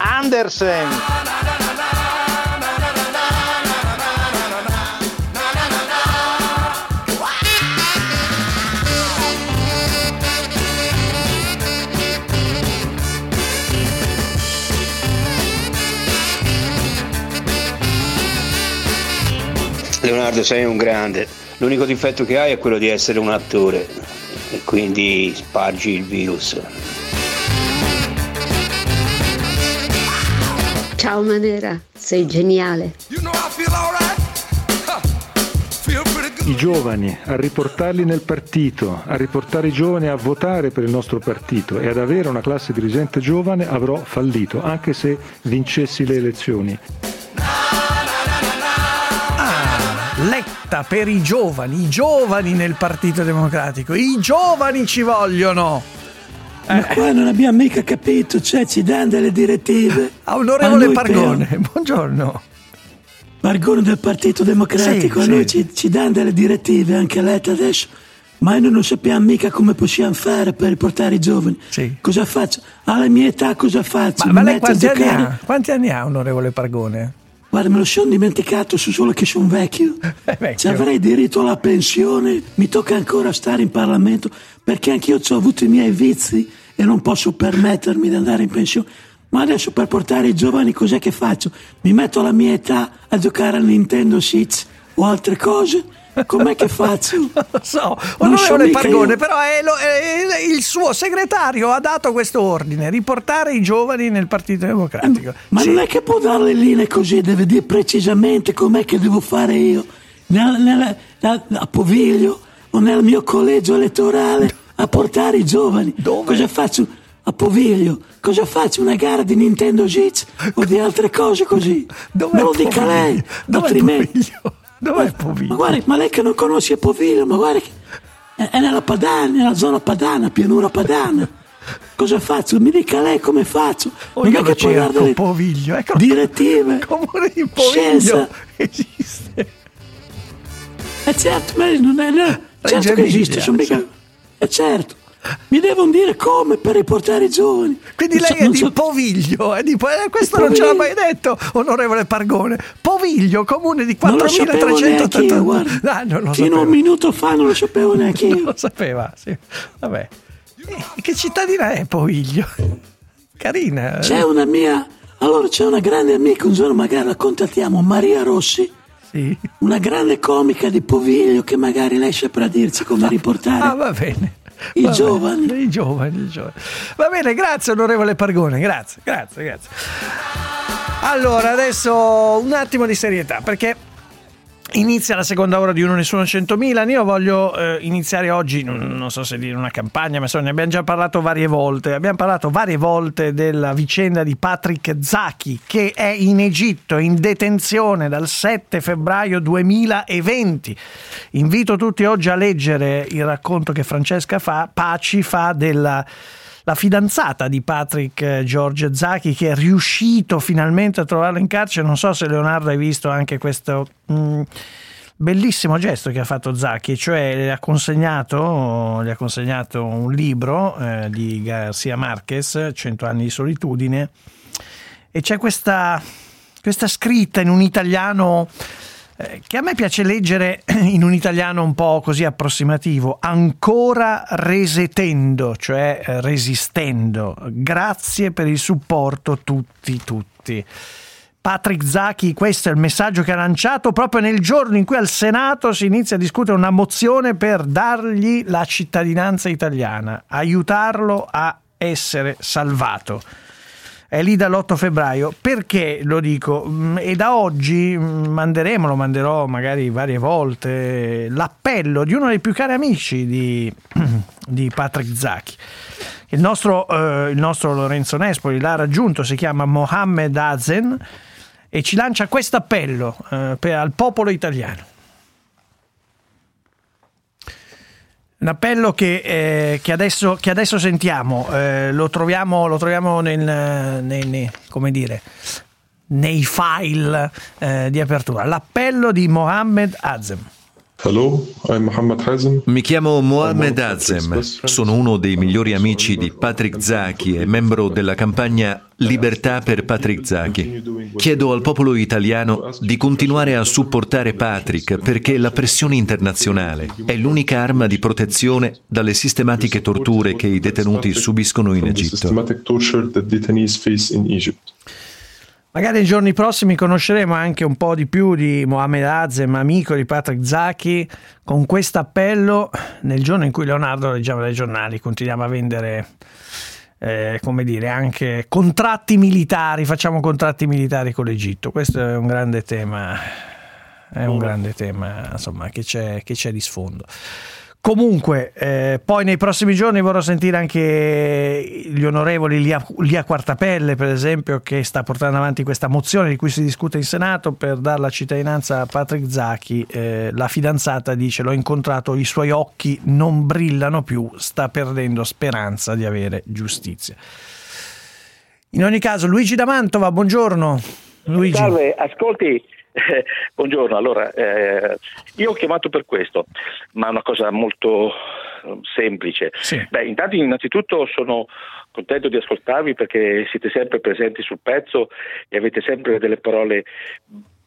Anderson. Leonardo, sei un grande. L'unico difetto che hai è quello di essere un attore e quindi spargi il virus. Ciao Manera, sei geniale. I giovani, a riportarli nel partito, a riportare i giovani a votare per il nostro partito e ad avere una classe dirigente giovane avrò fallito, anche se vincessi le elezioni. Letta per i giovani, i giovani nel Partito Democratico, i giovani ci vogliono. Ma qua non abbiamo mica capito, cioè ci danno delle direttive. Onorevole A noi Pargone, per- buongiorno. Pargone del Partito Democratico, Sì, a noi sì. ci, ci danno delle direttive, anche Letta adesso. Ma noi non sappiamo mica come possiamo fare per riportare i giovani. Cosa faccio? Alla mia età cosa faccio? Ma, ma lei a quanti anni, ha? quanti anni ha, onorevole Pargone? Guarda, me lo sono dimenticato, so solo che sono vecchio. Ci avrei diritto alla pensione, mi tocca ancora stare in Parlamento, perché anch'io ho avuto i miei vizi e non posso permettermi di andare in pensione. Ma adesso per portare i giovani cos'è che faccio? Mi metto alla mia età a giocare al Nintendo Switch o altre cose? Com'è che faccio? Non lo so, Non so Pargone, io. però è lo- è- il suo segretario ha dato questo ordine, riportare i giovani nel Partito Democratico. Ma non è che può dare le linee così, deve dire precisamente com'è che devo fare io. Nel- nel- a, a Poviglio o nel mio collegio elettorale a portare i giovani. Cosa faccio? A Poviglio. Cosa faccio? Una gara di Nintendo Switch o di altre cose così? Dov'è Me lo dica Poviglio? lei. Altrimenti- Dov'è Poviglio? Ma guarda, ma lei che non conosce Poviglio, ma guarda che è, nella Padana, nella zona padana, pianura padana. Cosa faccio? Mi dica lei come faccio. Oh, non io è che cerco, delle Poviglio, ecco. direttive. Comune di Poviglio Scienza. esiste. Eh certo, ma non è, no, certo che esiste, sono mica... Eh certo. Mi devono dire come per riportare i giovani. Quindi Non lei so- è non di so- Poviglio, è di eh, questo Di non ce l'ha mai Poviglio. detto, onorevole Pargone. Poviglio, comune di Non lo sapevo neanche 4380. io, guarda. Ah, non lo Fino a sapevo. un minuto fa non lo sapevo neanche Non io. lo sapeva, sì. Vabbè. Eh, Che cittadina è Poviglio? Carina. eh. C'è una mia... Allora c'è una grande amica, un giorno magari la contattiamo, Maria Rossi. Una grande comica di Poviglio che magari lei saprà dirci come riportare Ah, va bene. I giovani. I giovani, i giovani. Va bene, grazie onorevole Pargone, grazie, grazie, grazie. Allora, adesso un attimo di serietà, perché inizia la seconda ora di Uno Nessuno 100.000. Io voglio eh, iniziare oggi, non, non so se dire una campagna, ma insomma, ne abbiamo già parlato varie volte. Abbiamo parlato varie volte della vicenda di Patrick Zaki, che è in Egitto, in detenzione dal 7 febbraio 2020. Invito tutti oggi a leggere il racconto che Francesca fa, Paci fa della la fidanzata di Patrick eh, George Zacchi che è riuscito finalmente a trovarlo in carcere. Non so se Leonardo hai visto anche questo mm, bellissimo gesto che ha fatto Zacchi, cioè le ha consegnato, gli ha consegnato un libro eh, di Garcia Marquez, 100 anni di solitudine, e c'è questa, questa scritta in un italiano che a me piace leggere in un italiano un po' così approssimativo, ancora resetendo, cioè eh, resistendo. Grazie per il supporto tutti, tutti. Patrick Zacchi, questo è il messaggio che ha lanciato proprio nel giorno in cui al Senato si inizia a discutere una mozione per dargli la cittadinanza italiana, aiutarlo a essere salvato è lì dall'8 febbraio. Perché lo dico? Mm, E da oggi mm, manderemo, lo manderò magari varie volte, l'appello di uno dei più cari amici di, di Patrick Zacchi. Il nostro, eh, il nostro Lorenzo Nespoli l'ha raggiunto, si chiama Mohammed Azen e ci lancia questo appello eh, al popolo italiano. Un appello che, eh, che adesso, che adesso sentiamo, eh, lo troviamo, lo troviamo nel, nei, nei- come dire, nei file eh, di apertura. L'appello di Mohammed Azem. Mi chiamo Mohamed Azem, sono uno dei migliori amici di Patrick Zaki e membro della campagna Libertà per Patrick Zaki. Chiedo al popolo italiano di continuare a supportare Patrick perché la pressione internazionale è l'unica arma di protezione dalle sistematiche torture che i detenuti subiscono in Egitto. systematic torture that detainees face in Egypt. Magari nei giorni prossimi conosceremo anche un po' di più di Mohamed Azem, amico di Patrick Zacchi, con questo appello nel giorno in cui Leonardo leggiamo dai giornali, continuiamo a vendere eh, come dire, anche contratti militari, facciamo contratti militari con l'Egitto. Questo è un grande tema, è un grande tema insomma, che, c'è, che c'è di sfondo. Comunque, eh, poi nei prossimi giorni vorrò sentire anche gli onorevoli Lia, Lia, Quartapelle, per esempio, che sta portando avanti questa mozione di cui si discute in Senato per dare la cittadinanza a Patrick Zacchi. Eh, la fidanzata dice: L'ho incontrato, i suoi occhi non brillano più, sta perdendo speranza di avere giustizia. In ogni caso, Luigi da Mantova, buongiorno. Luigi. Salve, ascolti, eh, buongiorno, allora eh, io ho chiamato per questo, ma è una cosa molto eh, semplice. Sì. Beh, intanto innanzitutto sono contento di ascoltarvi perché siete sempre presenti sul pezzo e avete sempre delle parole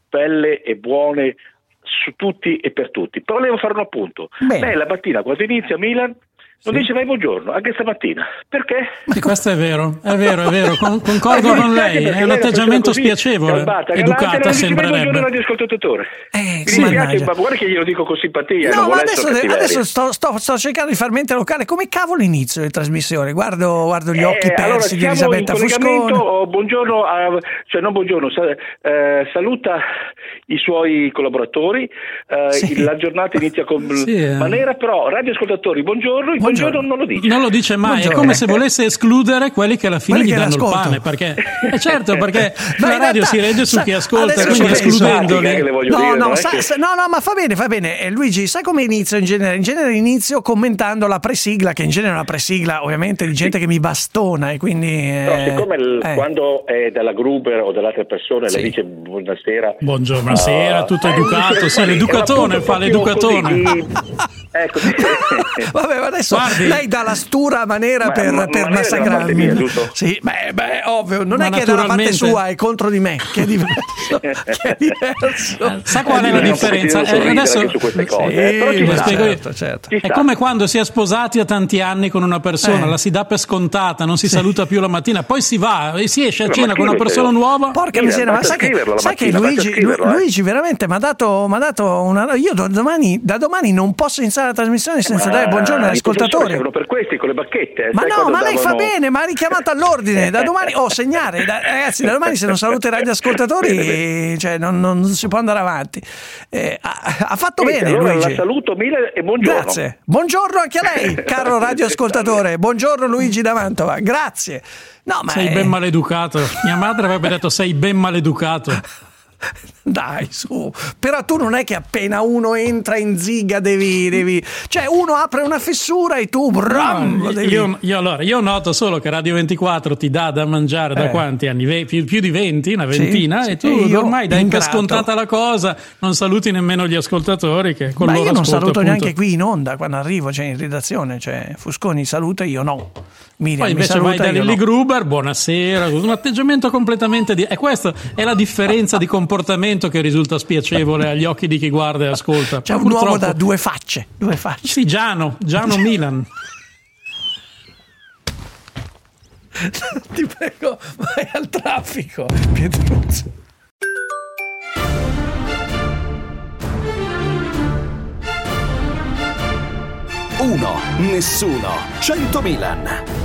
belle e buone su tutti e per tutti. Però devo fare un appunto. Bene. Beh, la mattina quando inizia Milan non dice mai buongiorno, anche stamattina. Perché? Sì, questo è vero, è vero, è vero, con- concordo Eh, con mi lei, dispiace è un atteggiamento così, spiacevole, galante, educata non buongiorno sembrerebbe. radioascoltatore. Eh, Mi sì, dispiace, mannaggia. ma guarda che glielo dico con simpatia, No, non ma adesso, adesso sto, sto- sto cercando di far mente locale. Come cavolo inizio le trasmissioni? Guardo, guardo gli occhi Eh, persi allora, di siamo Elisabetta Fuscone. oh, buongiorno, a- cioè non buongiorno, sa- eh, saluta i suoi collaboratori, eh, Sì. la giornata inizia con Sì, eh. Manera, però radioascoltatori, buongiorno, il buongiorno, non lo dice. Non lo dice mai, Buongiorno. è come se volesse escludere quelli che alla fine Quelli gli che danno il l'ascoltano. pane, perché eh, certo, perché la in radio realtà, si regge su sa- chi ascolta, adesso quindi escludendoli. No, no, sa- sa- no, no, ma fa bene, fa bene. Eh, Luigi, sai come inizio in genere? In genere inizio commentando la presigla, che in genere è una presigla ovviamente di gente che mi bastona e quindi... Eh, siccome il- eh. quando è dalla Gruber o dalle altre persone Sì. le dice buonasera Buongiorno, buonasera, ah, tutto eh, educato, sai, guardi, l'educatone, fa l'educatone. Ecco, Vabbè, ma adesso Guardi. lei dà la stura maniera Ma- per, ma- per massacrarmi. mia? Sì, beh, beh, ovvio, non Ma è che è dalla parte sua, è contro di me, che è diverso. che è diverso. Sa qual è la differenza? sorridere adesso su queste cose, Sì, eh, certo, certo. È come quando si è sposati a tanti anni con una persona, Eh. la si dà per scontata, non si saluta più la mattina, poi si va e si esce a cena con una persona nuova. Porca Sì, miseria, ma sai che, Luigi, eh. Luigi veramente mi ha dato, una. Io da domani, da domani non posso iniziare la trasmissione senza dare buongiorno agli ascoltatori. servono per questi con le bacchette. eh, Ma sai no, ma lei fa davano- bene, ma ha richiamato all'ordine. Da domani, oh, segnare, da- ragazzi, da domani se non saluta i radioascoltatori, cioè, non, non si può andare avanti. Eh, ha, ha fatto Niente, bene, allora Luigi. La saluto mille e buongiorno. Grazie. Buongiorno anche a lei, caro radioascoltatore. Buongiorno Luigi da Mantova. Grazie. No, ma Sei è- ben maleducato. Mia madre avrebbe detto sei ben maleducato. Dai, su. Però tu non è che appena uno entra in ziga devi. devi... Cioè, uno apre una fessura e tu. Bram, No, devi- io, io allora, io noto solo che Radio 24 ti dà da mangiare da Eh. quanti anni? Ve- più, più di 20, una Sì, ventina, sì, e tu io ormai dai per scontata la cosa, non saluti nemmeno gli ascoltatori che con Ma loro io non ascolto, saluto appunto. neanche qui in onda quando arrivo, cioè in redazione. Cioè, Fusconi saluta, io no. Miriam Poi mi invece vai da Lilly no. Gruber, buonasera, un atteggiamento completamente di... E questa è la differenza di comportamento che risulta spiacevole agli occhi di chi guarda e ascolta. C'è un uomo da due facce. Due facce. Sì, Giano, Giano Milan. Ti prego, vai al traffico. Pietruzzo. Uno, nessuno, 100 Milan.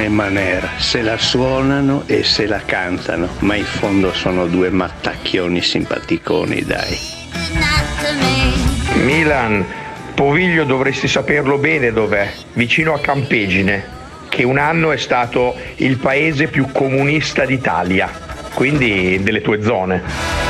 e Manera, se la suonano e se la cantano, ma in fondo sono due mattacchioni simpaticoni, dai. Milan, Poviglio dovresti saperlo bene dov'è, vicino a Campegine, che un anno è stato il paese più comunista d'Italia, quindi delle tue zone.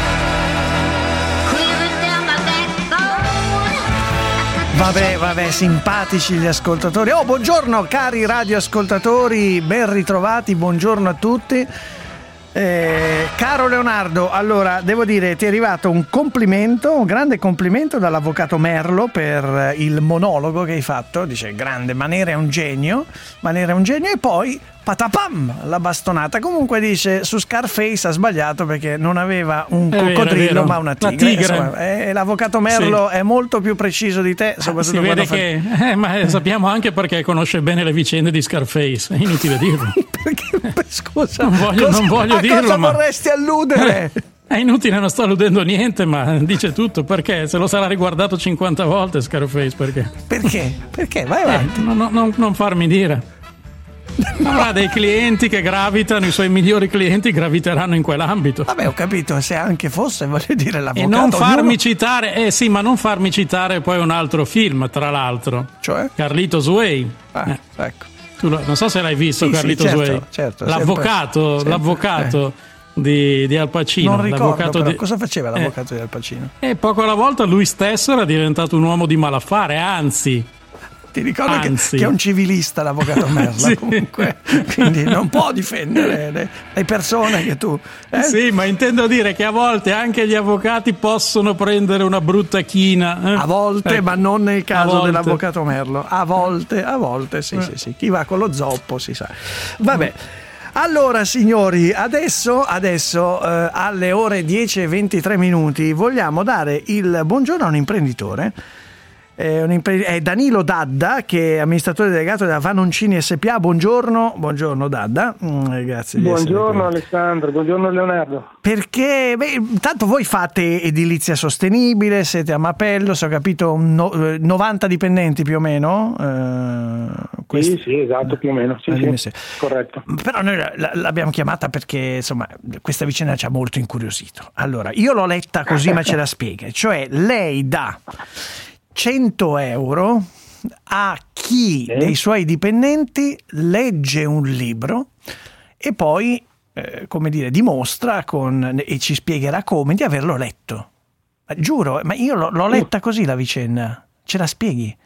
Vabbè, vabbè, simpatici gli ascoltatori. Oh, buongiorno cari radioascoltatori, ben ritrovati, buongiorno a tutti. Eh, caro Leonardo, allora devo dire ti è arrivato un complimento, un grande complimento dall'avvocato Merlo per il monologo che hai fatto. Dice grande, Manera è un genio, Manera è un genio e poi patapam la bastonata. Comunque dice su Scarface ha sbagliato perché non aveva un coccodrillo ma una tigre. tigre. Insomma, eh, l'avvocato Merlo Sì. è molto più preciso di te, soprattutto Si vede fa- che, eh, ma eh, sappiamo anche perché conosce bene le vicende di Scarface, è inutile dirlo. Scusa, non voglio, cosa- non voglio dirlo, cosa ma vorresti alludere? è inutile, non sto alludendo niente, ma dice tutto. Perché? Se lo sarà riguardato 50 volte Scarface, perché? Perché? Perché? Vai avanti. Eh, no, no, non, non farmi dire. Avrà dei clienti che gravitano, i suoi migliori clienti graviteranno in quell'ambito. Vabbè, ho capito, se anche fosse, voglio dire, E l'avvocato... non farmi ognuno- citare, eh sì, ma non farmi citare poi un altro film, tra l'altro. Cioè? Carlitos Way. Ah, Eh. ecco. Tu lo- non so se l'hai visto, Sì, sì, Carlitos certo, Way. certo, l'avvocato, sempre- l'avvocato di, di Al Pacino. Non ricordo, di- cosa faceva Eh. l'avvocato di Al Pacino? E poco alla volta lui stesso era diventato un uomo di malaffare, anzi. Ti ricordo che, che è un civilista l'avvocato Merla Sì. comunque, quindi non può difendere le, le persone che tu... eh? Sì, ma intendo dire che a volte anche gli avvocati possono prendere una brutta china. eh. A volte, Ecco. ma non nel caso dell'avvocato Merlo. A volte, a volte, sì, Eh. sì, sì. Chi va con lo zoppo si sa. Vabbè. Allora signori, adesso, adesso eh, alle ore 10 e 23 minuti vogliamo dare il buongiorno a un imprenditore. È, Danilo Dadda che è amministratore delegato della Vanoncini SPA. Buongiorno, buongiorno Dadda. Mm, grazie Buongiorno. Alessandro, buongiorno Leonardo. Perché, beh, intanto voi fate edilizia sostenibile, siete a Mapello, se ho capito, no- eh, 90 dipendenti più o meno. eh, questo- Sì, sì, esatto, più o meno. Sì, Ah, sì, corretto. Però noi la- l'abbiamo chiamata perché insomma questa vicenda ci ha molto incuriosito. Allora, io l'ho letta così ma ce la spiega. Cioè, lei dà 100 euro a chi dei suoi dipendenti legge un libro e poi, eh, come dire, dimostra con, e ci spiegherà come di averlo letto. Giuro, ma io l'ho, l'ho letta così la vicenda. Ce la spieghi?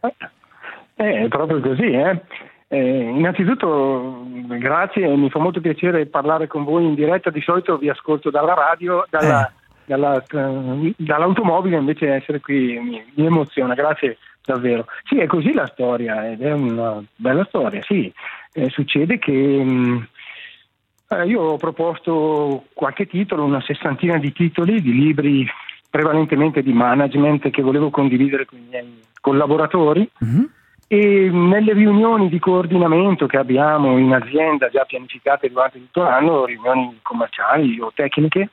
Eh, È proprio così, eh. Eh, innanzitutto grazie, mi fa molto piacere parlare con voi in diretta, di solito vi ascolto dalla radio, dalla, Eh. Dalla- eh, dall'automobile, invece essere qui mi, mi emoziona, grazie davvero. Sì, è così la storia ed è una bella storia, sì. Eh, succede che mh, eh, io ho proposto qualche titolo, una sessantina di titoli, di libri prevalentemente di management che volevo condividere con i miei collaboratori e nelle riunioni di coordinamento che abbiamo in azienda già pianificate durante tutto l'anno, riunioni commerciali o tecniche,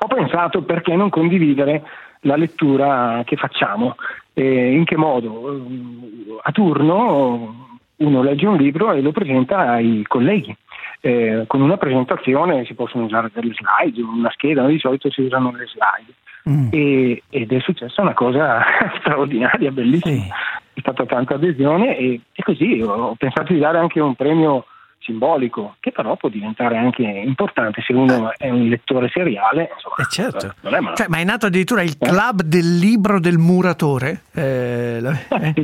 ho pensato perché non condividere la lettura che facciamo. Eh, in che modo? Eh, A turno uno legge un libro e lo presenta ai colleghi. Eh, con una presentazione si possono usare delle slide, una scheda, di solito si usano le slide. E- ed è successa una cosa straordinaria, bellissima. È stata tanta adesione e, e così ho pensato di dare anche un premio simbolico che però può diventare anche importante se uno è un lettore seriale. Insomma, Eh certo. è. Cioè, ma è nato addirittura il club del libro del muratore? Eh, la- eh?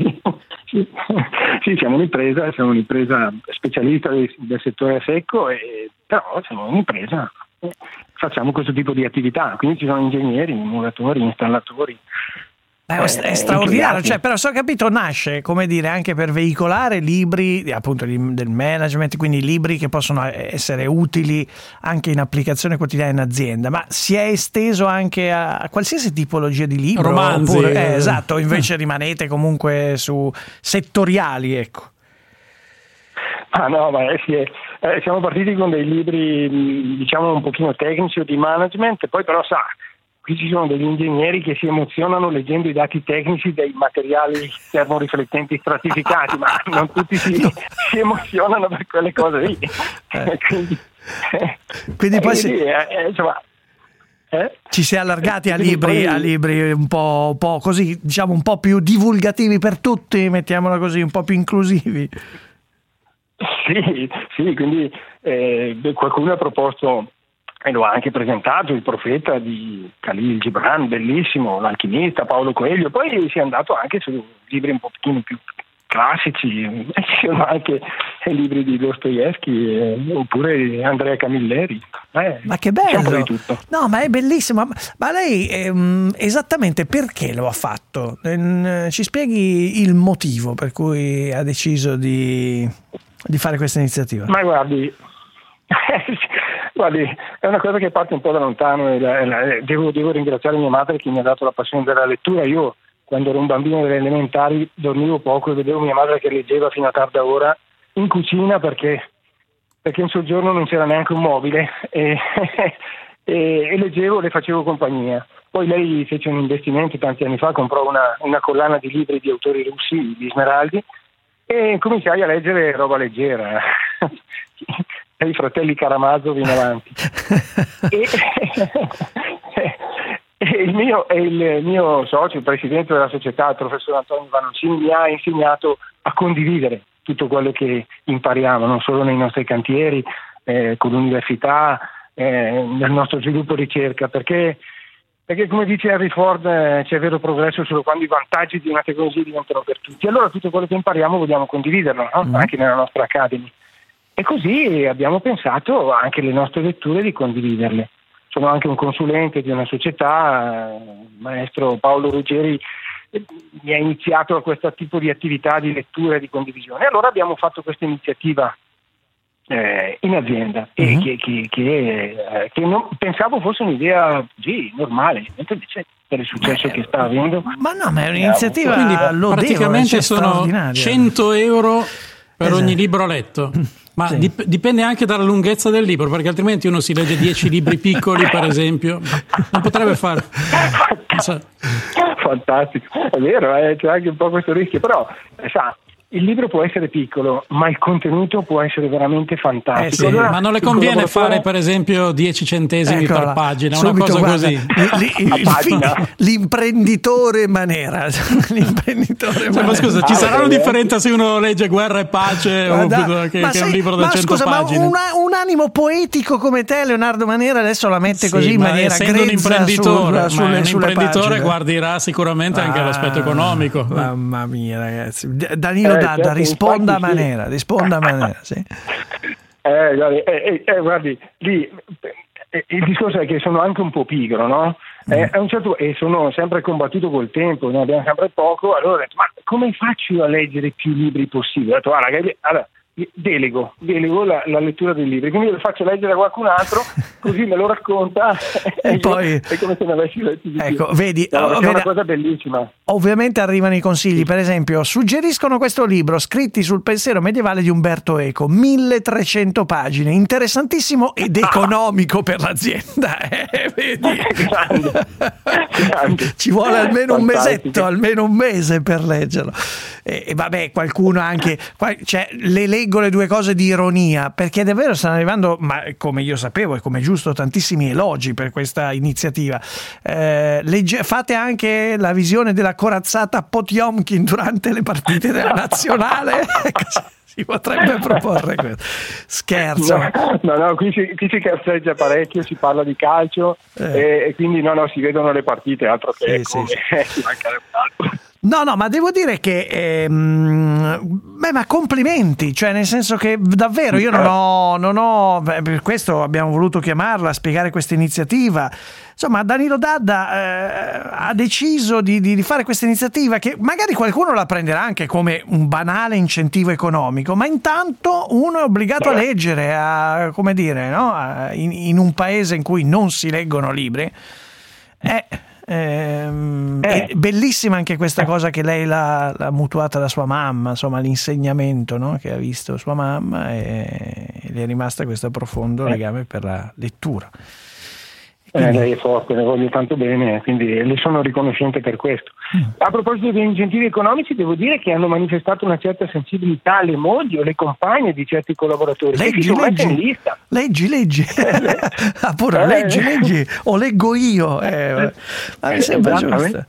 Sì, siamo un'impresa, siamo un'impresa specialista del, del settore secco, e, però siamo un'impresa, eh, facciamo questo tipo di attività, quindi ci sono ingegneri, muratori, installatori. Eh, è, eh, straordinario, cioè, però se ho capito nasce, come dire, anche per veicolare libri appunto di- del management, quindi libri che possono essere utili anche in applicazione quotidiana in azienda, ma si è esteso anche a, a qualsiasi tipologia di libro? Romanzi, oppure- eh. eh, esatto, invece rimanete comunque su settoriali, ecco. Ah no, ma eh, sì, eh, eh, siamo partiti con dei libri diciamo un pochino tecnici o di management, poi però sa, qui ci sono degli ingegneri che si emozionano leggendo i dati tecnici dei materiali termoriflettenti stratificati, ma non tutti si, si emozionano per quelle cose lì. quindi, Quindi poi eh, si- eh, insomma, eh? Ci si è allargati a Quindi libri, poi- a libri un po', un po' così, diciamo un po' più divulgativi per tutti, mettiamola così, un po' più inclusivi. Sì, sì, quindi eh, qualcuno ha proposto e lo ha anche presentato il profeta di Khalil Gibran, bellissimo, l'alchimista, Paolo Coelho, poi si è andato anche su libri un pochino più classici, eh, ci sono anche i libri di Dostoevsky eh, oppure Andrea Camilleri. Eh, Ma che bello! di tutto. No, ma è bellissimo. Ma- Ma lei ehm, esattamente perché lo ha fatto? Eh, Ci spieghi il motivo per cui ha deciso di, di fare questa iniziativa? Ma guardi, guardi, è una cosa che parte un po' da lontano. e la- la- devo, devo ringraziare mia madre che mi ha dato la passione della lettura. Io, quando ero un bambino delle elementari, dormivo poco e vedevo mia madre che leggeva fino a tarda ora in cucina perché, perché in soggiorno non c'era neanche un mobile e, e- e leggevo, le facevo compagnia. Poi lei fece un investimento tanti anni fa, comprò una, una collana di libri di autori russi, di Smeraldi, e cominciai a leggere roba leggera. I fratelli Karamazov in avanti. e, il, mio, il mio socio, il presidente della società, il professor Antonio Vanoncini, mi ha insegnato a condividere tutto quello che impariamo, non solo nei nostri cantieri, eh, con l'università, eh, nel nostro sviluppo ricerca, perché perché come dice Henry Ford eh, c'è vero progresso solo quando i vantaggi di una tecnologia diventano per tutti. Allora tutto quello che impariamo vogliamo condividerlo, no? anche nella nostra Academy. E così abbiamo pensato anche le nostre letture di condividerle. Sono anche un consulente di una società, eh, il maestro Paolo Ruggeri eh, mi ha iniziato a questo tipo di attività di lettura e di condivisione. Allora abbiamo fatto questa iniziativa eh, in azienda e che, che- che, eh, che non- pensavo fosse un'idea sì, normale, mentre invece per il successo che sta avendo. Ma no, ma è un'iniziativa Quindi lodevole, praticamente cioè, sono straordinaria. 100 euro per Esatto. ogni libro letto. Ma Sì. dip- dipende anche dalla lunghezza del libro, perché altrimenti uno si legge 10 libri piccoli, per esempio. Non potrebbe fare. Fantastico, è vero, eh, c'è anche un po' questo rischio, però eh, sa, il libro può essere piccolo, ma il contenuto può essere veramente fantastico. Eh sì, Allora, ma non le conviene fare, per esempio, 10 centesimi Eccola per pagina, una cosa guarda, così. fi- l'imprenditore Manera. l'imprenditore Cioè, Manera. ma scusa, ci sarà una differenza se uno legge Guerra e Pace o Guarda, piuttosto che, ma che sai- un libro da ma 100 scusa, pagine? ma una- un animo poetico come te, Leonardo Manera, adesso la mette Sì, così in ma maniera essendo un grezza imprenditore, sul- sulle, un imprenditore pagine. guarderà sicuramente anche Ah, l'aspetto economico. Mamma mia, ragazzi. Danilo Eh, Certo, risponda a infatti sì. Manera, risponda a Manera, sì. Eh, guardi, eh, eh, eh, guardi, lì eh, il discorso è che sono anche un po' pigro, no? Eh, un certo- e sono sempre combattuto col tempo, ne abbiamo sempre poco, allora ho detto, ma come faccio a leggere più libri possibile? Ho detto, guarda, che- allora, delego, delego la, la lettura dei libri, quindi lo faccio leggere a qualcun altro, così me lo racconta E io- poi- è come se ne avessi letti di. Ecco, vedi, No, oh, è vedi- una cosa bellissima. Ovviamente arrivano i consigli, per esempio, suggeriscono questo libro scritti sul pensiero medievale di Umberto Eco, 1300 pagine, interessantissimo ed economico per l'azienda. eh, vedi? Ci vuole almeno un Fantastico. mesetto, almeno un mese per leggerlo. E, e vabbè, qualcuno anche, qua- cioè, le leggo le due cose di ironia, perché davvero stanno arrivando, ma come io sapevo e come è giusto, tantissimi elogi per questa iniziativa. Eh, legge- fate anche la visione della corazzata Potiomkin durante le partite della nazionale. Si potrebbe proporre questo. Scherzo. No, no, no, qui, si, qui si cazzeggia parecchio, si parla di calcio Eh. e, e quindi no, no, si vedono le partite, altro che Sì, come mancherebbe altro. No, no, ma devo dire che, ehm, beh, ma complimenti, cioè nel senso che davvero io non ho, non ho beh, per questo abbiamo voluto chiamarla, spiegare questa iniziativa. Insomma, Danilo Dadda eh, ha deciso di, di- di fare questa iniziativa che magari qualcuno la prenderà anche come un banale incentivo economico, ma intanto uno è obbligato a leggere, a, come dire, no? A- in, in un paese in cui non si leggono libri. Eh, ehm, Eh. bellissima anche questa cosa che lei l'ha, l'ha mutuata da sua mamma, insomma l'insegnamento no? che ha visto sua mamma e, e le è rimasta questo profondo Eh. legame per la lettura. Eh, lei è forte, le voglio tanto bene, quindi le sono riconoscente per questo. A proposito degli incentivi economici, devo dire che hanno manifestato una certa sensibilità le mogli o le compagne di certi collaboratori Leggi, in leggi, lista. leggi, leggi. ah, pure, Eh. leggi, leggi, o leggo io. Eh, ma mi Eh, sembra esattamente.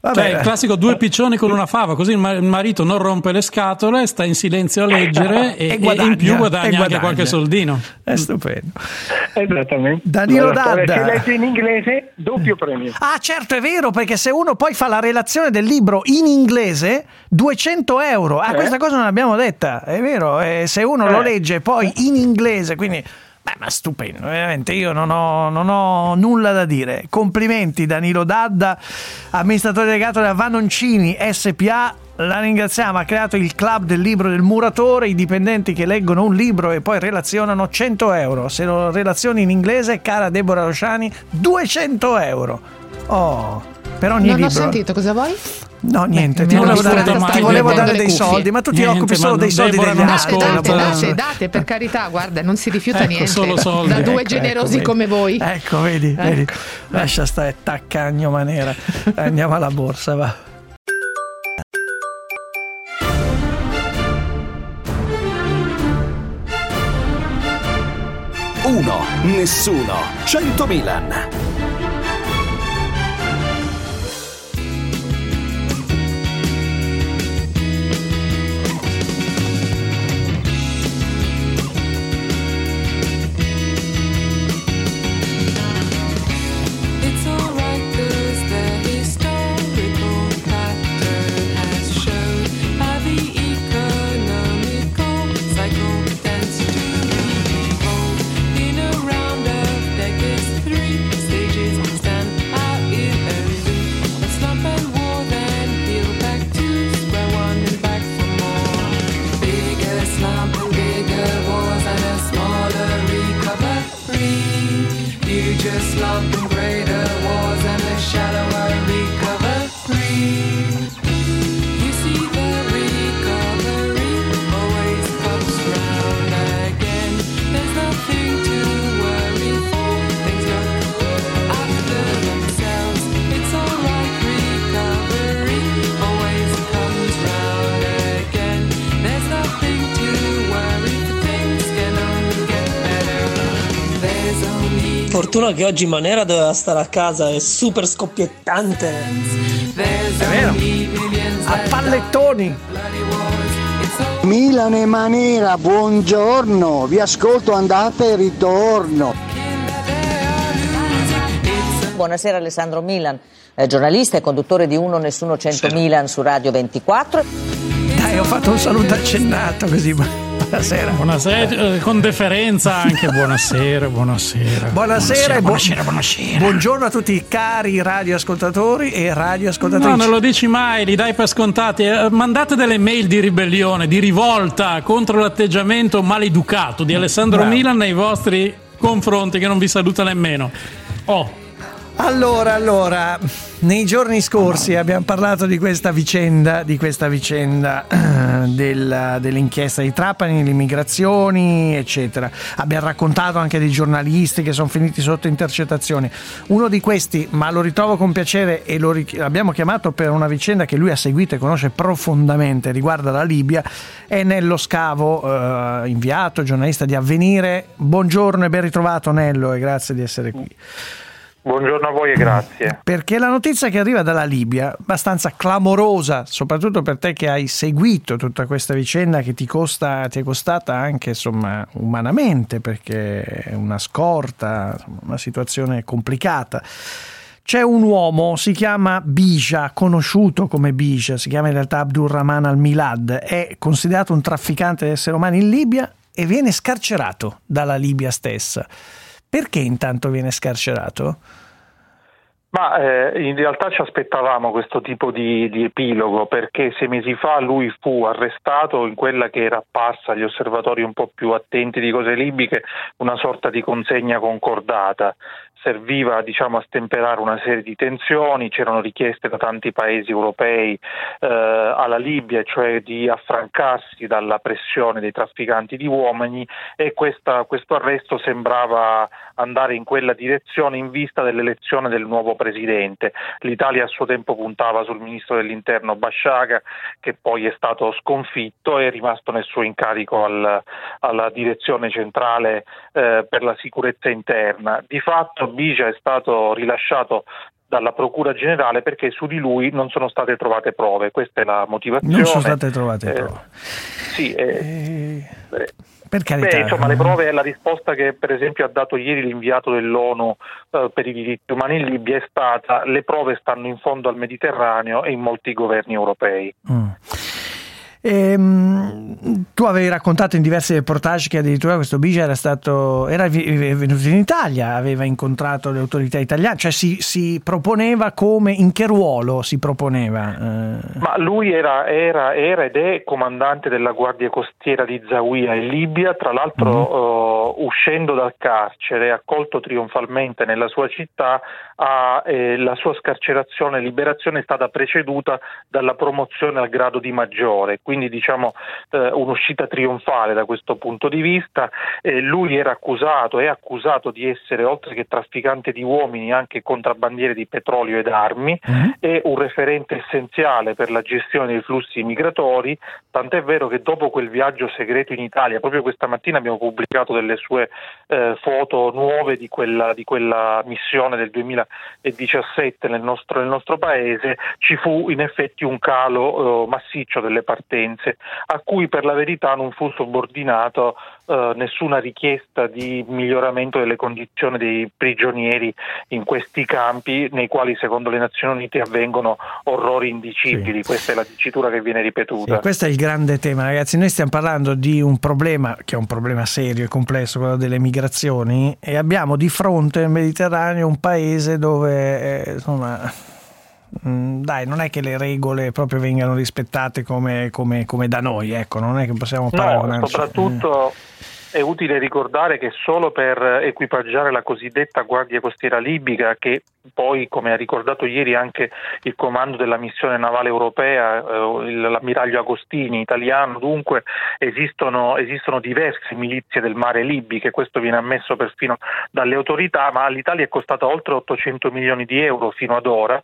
Giusto. Cioè, Vabbè. il classico due piccioni con una fava, così il ma- il marito non rompe le scatole, sta in silenzio a leggere e, E e guadagna, in più e guadagna, anche guadagna. qualche soldino. È stupendo. Esattamente. Danilo storia. Dadda. Se legge in inglese, doppio premio. Ah, certo, è vero, perché se uno poi fa la relazione del libro in inglese, 200 euro. Ah, Eh. questa cosa non l'abbiamo detta, è vero. eh, se uno lo Eh. legge poi in inglese, quindi... Beh, ma stupendo, veramente, io non ho, non ho nulla da dire. Complimenti Danilo Dadda, amministratore delegato della Vanoncini SPA. La ringraziamo, ha creato il club del libro del muratore, i dipendenti che leggono un libro e poi relazionano 100 euro. Se lo relazioni in inglese, cara Deborah Rosciani, 200 euro. Oh, per ogni non libro. ho sentito, cosa vuoi? No, niente, mi ti volevo dare, ti volevo dare dei cuffie. soldi, ma tu ti Niente, occupi solo dei soldi Deborah degli altri. Date, date, date, per carità, guarda, non si rifiuta Ecco, niente. solo soldi. Da due Ecco, generosi ecco, come voi. Ecco, vedi, Ecco. vedi. Lascia stare taccagno manera. Andiamo alla borsa, va. Uno, nessuno, 100 Milan. Fortuna che oggi Manera doveva stare a casa, è super scoppiettante. There's vero. A pallettoni. Milan e Manera, buongiorno, vi ascolto andate e ritorno. Buonasera Alessandro Milan, eh, giornalista e conduttore di Uno Nessuno 100 Milan su Radio 24. Dai, ho fatto un saluto accennato così. Buonasera. Buonasera, eh, con deferenza anche. Buonasera, buonasera. Buonasera, e bu- buonasera, buonasera. Buongiorno a tutti i cari radioascoltatori e radioascoltatrici. No, non lo dici mai, li dai per scontati. Eh, Mandate delle mail di ribellione, di rivolta contro l'atteggiamento maleducato di Alessandro Bravo. Milan nei vostri confronti, che non vi saluta nemmeno. Oh, Allora, allora, nei giorni scorsi abbiamo parlato di questa vicenda, di questa vicenda eh, del- dell'inchiesta di Trapani, le immigrazioni, eccetera. Abbiamo raccontato anche dei giornalisti che sono finiti sotto intercettazioni. Uno di questi, ma lo ritrovo con piacere e lo l'abbiamo chiamato per una vicenda che lui ha seguito e conosce profondamente, riguarda la Libia, è Nello Scavo, eh, inviato, giornalista di Avvenire. Buongiorno e ben ritrovato Nello e grazie di essere qui. Buongiorno a voi e grazie. Perché la notizia che arriva dalla Libia, abbastanza clamorosa, soprattutto per te che hai seguito tutta questa vicenda che ti, costa, ti è costata anche insomma, umanamente, perché è una scorta, una situazione complicata. C'è un uomo, si chiama Bija, conosciuto come Bija, si chiama in realtà Abdurrahman al-Milad, è considerato un trafficante di esseri umani in Libia e viene scarcerato dalla Libia stessa. Perché intanto viene scarcerato? Ma eh, in realtà ci aspettavamo questo tipo di, di epilogo perché sei mesi fa lui fu arrestato in quella che era apparsa agli osservatori un po' più attenti di cose libiche una sorta di consegna concordata. Serviva diciamo, a stemperare una serie di tensioni, c'erano richieste da tanti paesi europei eh, alla Libia, cioè di affrancarsi dalla pressione dei trafficanti di uomini e questa, questo arresto sembrava andare in quella direzione in vista dell'elezione del nuovo presidente. L'Italia a suo tempo puntava sul ministro dell'interno Basciaga che poi è stato sconfitto e è rimasto nel suo incarico al, alla direzione centrale eh, per la sicurezza interna. Di fatto Bija è stato rilasciato dalla Procura Generale perché su di lui non sono state trovate prove, questa è la motivazione. Non sono state trovate Eh, prove. Sì, eh, eh, Per carità. Beh, insomma, le prove è la risposta che per esempio ha dato ieri l'inviato dell'ONU eh, per i diritti umani in Libia è stata le prove stanno in fondo al Mediterraneo e in molti governi europei. Mm. Ehm, tu avevi raccontato in diversi reportage che addirittura questo Bija era stato era venuto in Italia, aveva incontrato le autorità italiane, cioè si, si proponeva come, in che ruolo si proponeva? Eh, Ma lui era, era- era ed è comandante della Guardia Costiera di Zawiya in Libia, tra l'altro eh, uscendo dal carcere, accolto trionfalmente nella sua città, ha, eh, la sua scarcerazione e liberazione è stata preceduta dalla promozione al grado di maggiore, quindi diciamo eh, un'uscita trionfale da questo punto di vista. Eh, lui era accusato, è accusato di essere oltre che trafficante di uomini anche contrabbandiere di petrolio ed armi, è un referente essenziale per la gestione dei flussi migratori, tant'è vero che dopo quel viaggio segreto in Italia, proprio questa mattina abbiamo pubblicato delle sue eh, foto nuove di quella, di quella missione del 2017 nel nostro, nel nostro paese, ci fu in effetti un calo eh, massiccio delle partenze, a cui per la verità non fu subordinato eh, nessuna richiesta di miglioramento delle condizioni dei prigionieri in questi campi, nei quali secondo le Nazioni Unite avvengono orrori indicibili. Questa è la dicitura che viene ripetuta. Sì, questo è il grande tema, ragazzi. Noi stiamo parlando di un problema che è un problema serio e complesso, quello delle migrazioni, e abbiamo di fronte nel Mediterraneo un paese dove eh, insomma. Mm, Dai, non è che le regole proprio vengano rispettate come, come- come da noi, ecco, non è che possiamo No, paragonarci. soprattutto è utile ricordare che solo per equipaggiare la cosiddetta Guardia Costiera Libica, che poi, come ha ricordato ieri anche il comando della missione navale europea, eh, l'ammiraglio Agostini, italiano, dunque esistono, esistono diverse milizie del mare libiche, questo viene ammesso perfino dalle autorità, ma all'Italia è costata oltre 800 milioni di euro fino ad ora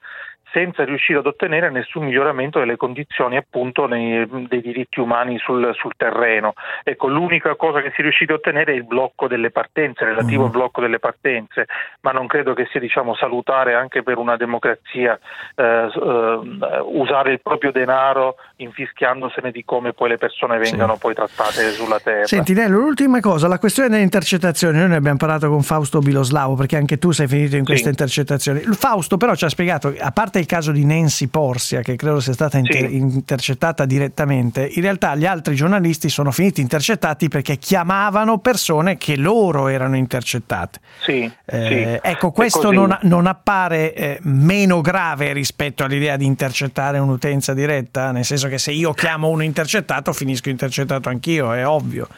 senza riuscire ad ottenere nessun miglioramento delle condizioni appunto nei- dei diritti umani sul, sul terreno. Ecco, l'unica cosa che si è riusciti a ottenere è il blocco delle partenze, relativo al blocco delle partenze, ma non credo che sia diciamo, salutare anche per una democrazia eh, eh, usare il proprio denaro infischiandosene di come poi le persone vengano poi trattate sulla terra. Senti Nello, l'ultima cosa, la questione delle intercettazioni, noi ne abbiamo parlato con Fausto Biloslavo perché anche tu sei finito in queste intercettazioni. Il Fausto però ci ha spiegato, a parte il caso di Nancy Porsia che credo sia stata inter- intercettata direttamente, in realtà gli altri giornalisti sono finiti intercettati perché chiamavano persone che loro erano intercettate. Sì, Eh, sì. Ecco, questo non, non appare eh, meno grave rispetto all'idea di intercettare un'utenza diretta, nel senso che se io chiamo uno intercettato finisco intercettato anch'io, è ovvio.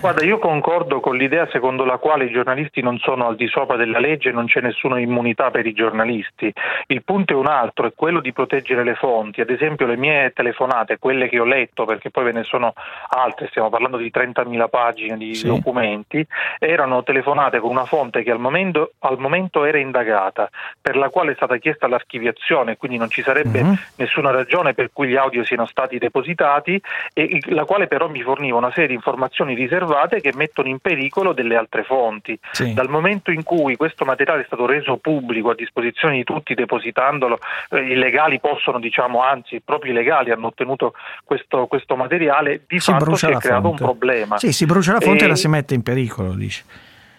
Guarda, io concordo con l'idea secondo la quale i giornalisti non sono al di sopra della legge e non c'è nessuna immunità per i giornalisti. Il punto è un altro, è quello di proteggere le fonti. Ad esempio le mie telefonate, quelle che ho letto, perché poi ve ne sono altre, stiamo parlando di 30.000 pagine di Sì. documenti, erano telefonate con una fonte che al momento, al momento era indagata, per la quale è stata chiesta l'archiviazione, quindi non ci sarebbe Mhm. nessuna ragione per cui gli audio siano stati depositati e la quale però mi forniva una serie di informazioni riservate che mettono in pericolo delle altre fonti. Sì. Dal momento in cui questo materiale è stato reso pubblico a disposizione di tutti depositandolo, eh, i legali possono, diciamo, anzi i legali hanno ottenuto questo, questo materiale, di Si fatto si è creato fonte. un problema. Sì, si brucia la fonte e, E- la si mette in pericolo, dici.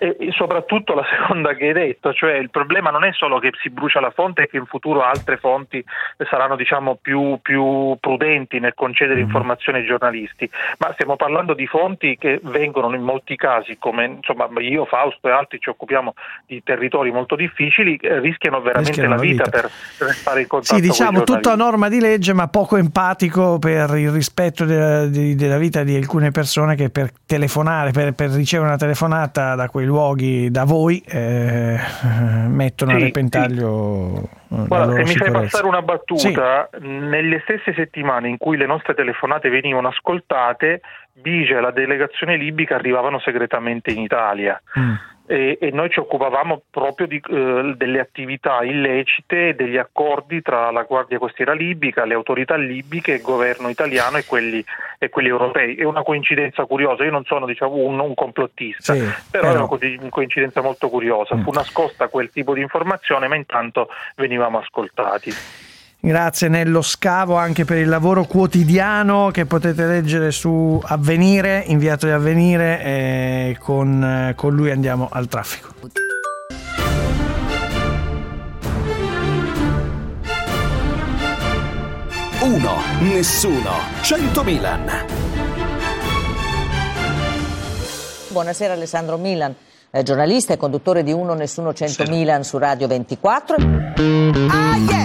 E soprattutto la seconda che hai detto, cioè il problema non è solo che si brucia la fonte e che in futuro altre fonti saranno diciamo, più, più prudenti nel concedere informazioni ai giornalisti, ma stiamo parlando di fonti che vengono in molti casi, come insomma, io, Fausto e altri ci occupiamo di territori molto difficili, eh, rischiano veramente Rischiano la vita, vita. per restare in contatto Sì, diciamo tutto a norma di legge, ma poco empatico per il rispetto della, della vita di alcune persone che per telefonare, per, per ricevere una telefonata da quei luoghi da voi eh, mettono Sì, a repentaglio la Guarda, se mi fai passare una battuta, nelle stesse settimane in cui le nostre telefonate venivano ascoltate, Bige e la delegazione libica arrivavano segretamente in Italia. Mm. E, e noi ci occupavamo proprio di, eh, delle attività illecite e degli accordi tra la Guardia Costiera libica, le autorità libiche, il governo italiano e quelli, e quelli europei. È una coincidenza curiosa, io non sono diciamo, un, un complottista, Sì, però, è una co- coincidenza molto curiosa. Fu nascosta quel tipo di informazione, ma intanto venivamo ascoltati. Grazie Nello Scavo anche per il lavoro quotidiano che potete leggere su Avvenire, inviato di Avvenire e con, con lui andiamo al traffico. Uno, nessuno, 100 Milan. Buonasera Alessandro Milan, eh, giornalista e conduttore di Uno Nessuno 100 Milan su Radio 24. Ah, yes.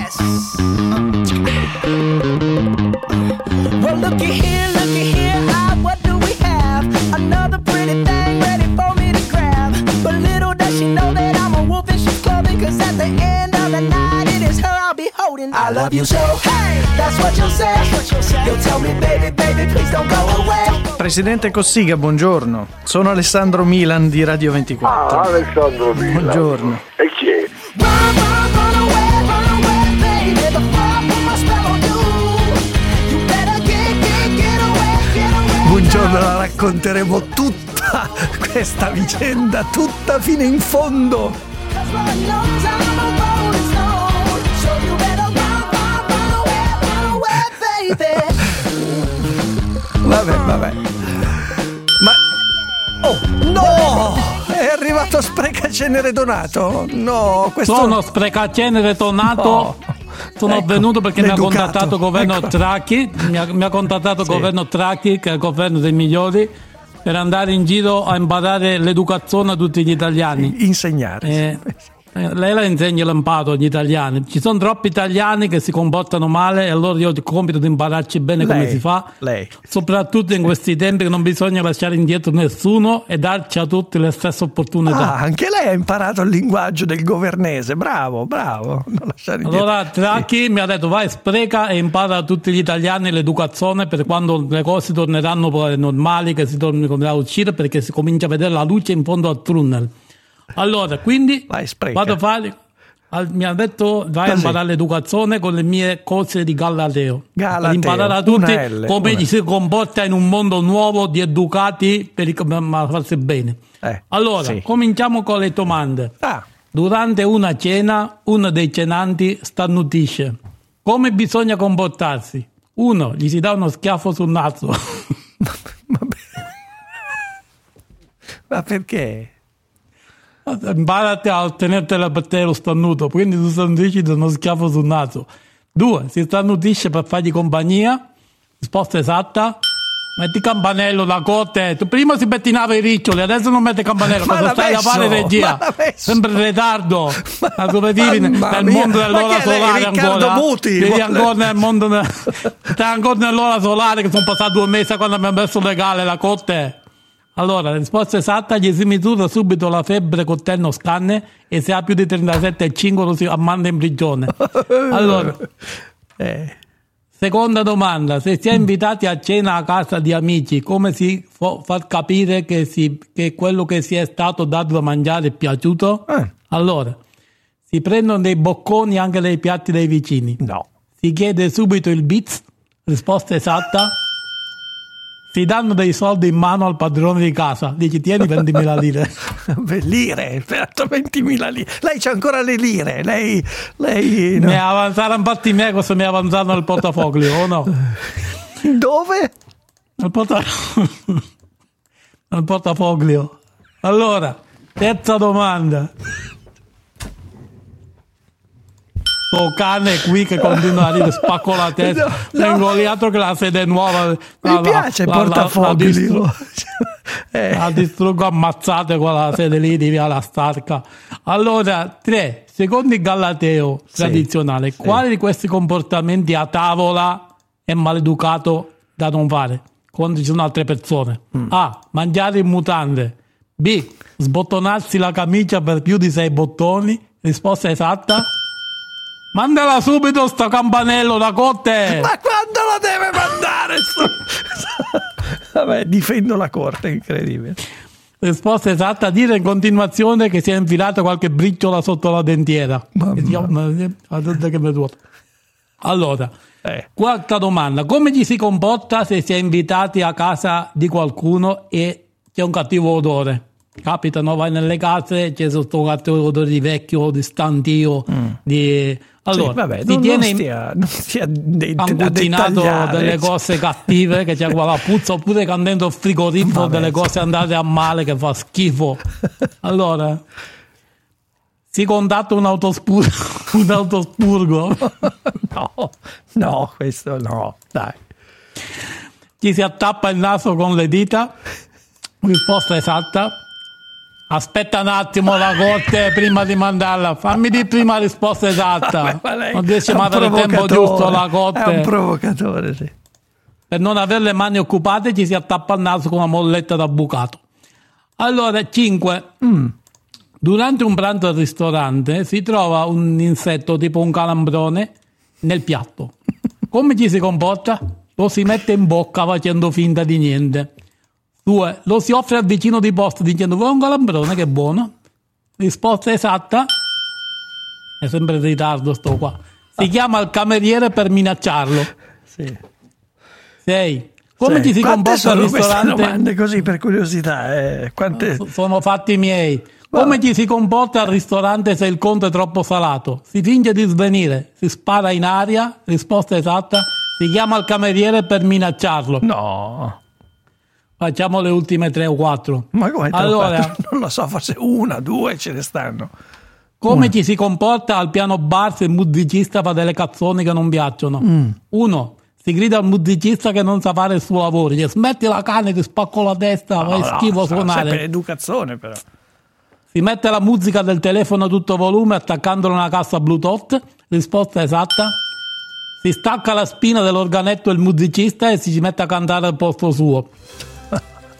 Well, looky here, looky here. Ah, what do we have? Another pretty thing ready for me to grab. But little does she know that I'm a wolf in sheep's clothing. Cause at the end of the night, it is her I'll be holding. I love you so. Hey, that's what you'll say. You'll tell me, baby, baby, please don't go away. Presidente Cossiga, buongiorno. Sono Alessandro Milan di Radio 24. Ah, Alessandro Milan. Buongiorno. E Buongiorno, la racconteremo tutta questa vicenda, tutta fino in fondo. Vabbè, vabbè. Ma... Oh, no! È arrivato Sprecacenere Donato? No, questo... Sono sprecacenere tonato. Sono Ecco, venuto perché mi ha contattato il governo ecco. Tracchi, mi ha, mi ha contattato Sì. governo Tracchi, che è il governo dei migliori, per andare in giro a imparare l'educazione a tutti gli italiani. Insegnare. Eh, eh, lei la insegna l'imparo agli italiani. Ci sono troppi italiani che si comportano male e allora io ho il compito di impararci bene come Lei, si fa. Lei. Soprattutto in questi tempi che non bisogna lasciare indietro nessuno e darci a tutti le stesse opportunità. Ah, anche lei ha imparato il linguaggio del governese. Bravo, bravo. Allora Tracchi mi ha detto vai spreca e impara a tutti gli italiani l'educazione per quando le cose torneranno normali, che si tornerà a uscire perché si comincia a vedere la luce in fondo al tunnel. Allora, quindi vado a fare... Mi ha detto vai a Così. imparare l'educazione con le mie cose di Galateo. Galateo, Per imparare a tutti L, come ci si comporta in un mondo nuovo di educati per farsi bene. Allora, sì. cominciamo con le domande. Durante una cena, uno dei cenanti starnutisce. Come bisogna comportarsi? Uno, gli si dà uno schiaffo sul naso. Ma perché? Imparati a tenertela per te lo starnuto, quindi tu starnutisci da uno schiaffo sul naso. Due, si starnutisce per fargli compagnia. Risposta esatta. Metti campanello da corte. Tu prima si pettinava i riccioli, adesso non mette campanello. Ma Cosa stai a fare regia? Ma? Sempre in ritardo. Ma come vivi Mamma nel mondo Ma dell'ora solare ancora? Muti? Vuole- ancora nel mondo Stai ancora nell'ora solare che sono passati due mesi quando abbiamo messo legale la corte. Allora, la risposta esatta, gli si misura subito la febbre col terno scanne e se ha più di 37,5 lo si manda in prigione. Allora, Eh. seconda domanda, se si è invitati a cena a casa di amici, come si può far capire che, si- che quello che si è stato dato da mangiare è piaciuto? Allora, si prendono dei bocconi anche dai piatti dei vicini? No. Si chiede subito il bits? Risposta esatta? Si danno dei soldi in mano al padrone di casa, dici tieni 20.000 lire. Lire, peraltro 20.000 lire. Lei c'ha ancora le lire. Lei, lei no. Mi avanzarono fatti me cosa mi avanzano nel portafoglio, o no? Dove? Nel, porta... nel portafoglio. Allora, terza domanda. Sto cane qui che continua a dire spacco la testa. No, no. Tengo lì altro che la sede nuova. Mi La- piace la- la- la portafoglio. distru- Eh. La distruggo ammazzate con la sede lì di via la Starca. Allora, tre, secondo il Galateo tradizionale, quale di questi comportamenti a tavola è maleducato da non fare quando ci sono altre persone? Mm. A. Mangiare in mutande. B. Sbottonarsi la camicia per più di sei bottoni. Risposta esatta. Mandala subito sto campanello da cotte! Ma quando lo deve mandare? Vabbè, difendo la corte, incredibile. Risposta esatta, dire in continuazione che si è infilato qualche briciola sotto la dentiera. Duole. Allora, quarta domanda. Come ci si comporta se si è invitati a casa di qualcuno e c'è un cattivo odore? Capita, no? Vai nelle case, c'è questo cattivo odore di vecchio, di stantio, di... Allora, Sì, vabbè, ti non, tiene non stia, non stia de- dettagliare, delle cose cattive che c'è quella puzza oppure che dentro il frigorifero delle cose andate a male che fa schifo. Allora si contatta un autospurgo un autospurgo? No no questo no dai. Ci si attappa il naso con le dita? Risposta esatta aspetta un attimo la corte prima di mandarla fammi di prima la risposta esatta non riesci è a dare il tempo giusto alla corte È un provocatore, sì. per non avere le mani occupate ci si attappa al naso con una molletta da bucato. Allora, 5. Mm. Durante un pranzo al ristorante si trova un insetto tipo un calambrone nel piatto. Come ci si comporta? Lo si mette in bocca facendo finta di niente. 2. Lo si offre al vicino di posto dicendo vuoi un calambrone che buono? Risposta esatta. È sempre in ritardo sto qua. Si chiama il cameriere per minacciarlo. Sì. 6. Come Sì, ci si comporta al ristorante? domande così per curiosità eh, quante... Sono fatti miei. Come ci si comporta al ristorante se il conto è troppo salato? Si finge di svenire, si spara in aria, risposta esatta, si chiama il cameriere per minacciarlo. No. Facciamo le ultime tre o quattro. ma come Allora, non lo so forse una due ce ne stanno come ci si comporta al piano bar se il musicista fa delle canzoni che non piacciono? Mm. Uno, si grida al musicista che non sa fare il suo lavoro, dice smetti la canna, ti spacco la testa, No, fai no, schifo sarà suonare. sempre educazione però Si mette la musica del telefono a tutto volume attaccandola a una cassa Bluetooth. Risposta esatta. Si stacca la spina dell'organetto il musicista e si ci mette a cantare al posto suo.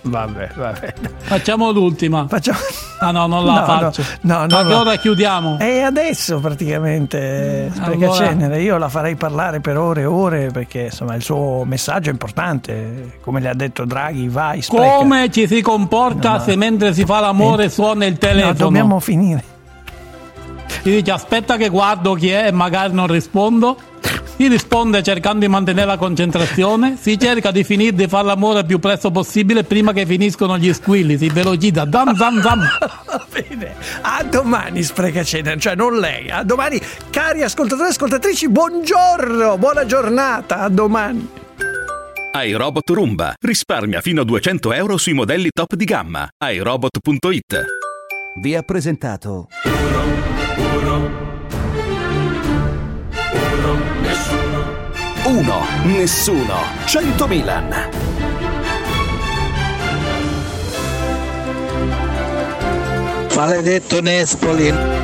Vabbè vabbè Facciamo l'ultima. Facciamo... Ah no, non la No, faccio. no, no, a che no. ora chiudiamo? E adesso praticamente spreca Allora- cenere, io la farei parlare per ore e ore perché insomma il suo messaggio è importante, come le ha detto Draghi, vai, spreca. Come ci si comporta se mentre si fa l'amore suona il telefono? No, dobbiamo finire. Si dice aspetta che guardo chi è e magari non rispondo. Si risponde cercando di mantenere la concentrazione. Si cerca di finire di fare l'amore il più presto possibile prima che finiscono gli squilli. Si velocizza. Zam zam zam. Va bene, a domani spreca cenere, cioè non lei, a domani cari ascoltatori e ascoltatrici, buongiorno, buona giornata, a domani. iRobot Roomba. Risparmia fino a 200 euro sui modelli top di gamma. iRobot.it Vi ha presentato Uno, nessuno, 100 Milan. Maledetto Nespoli.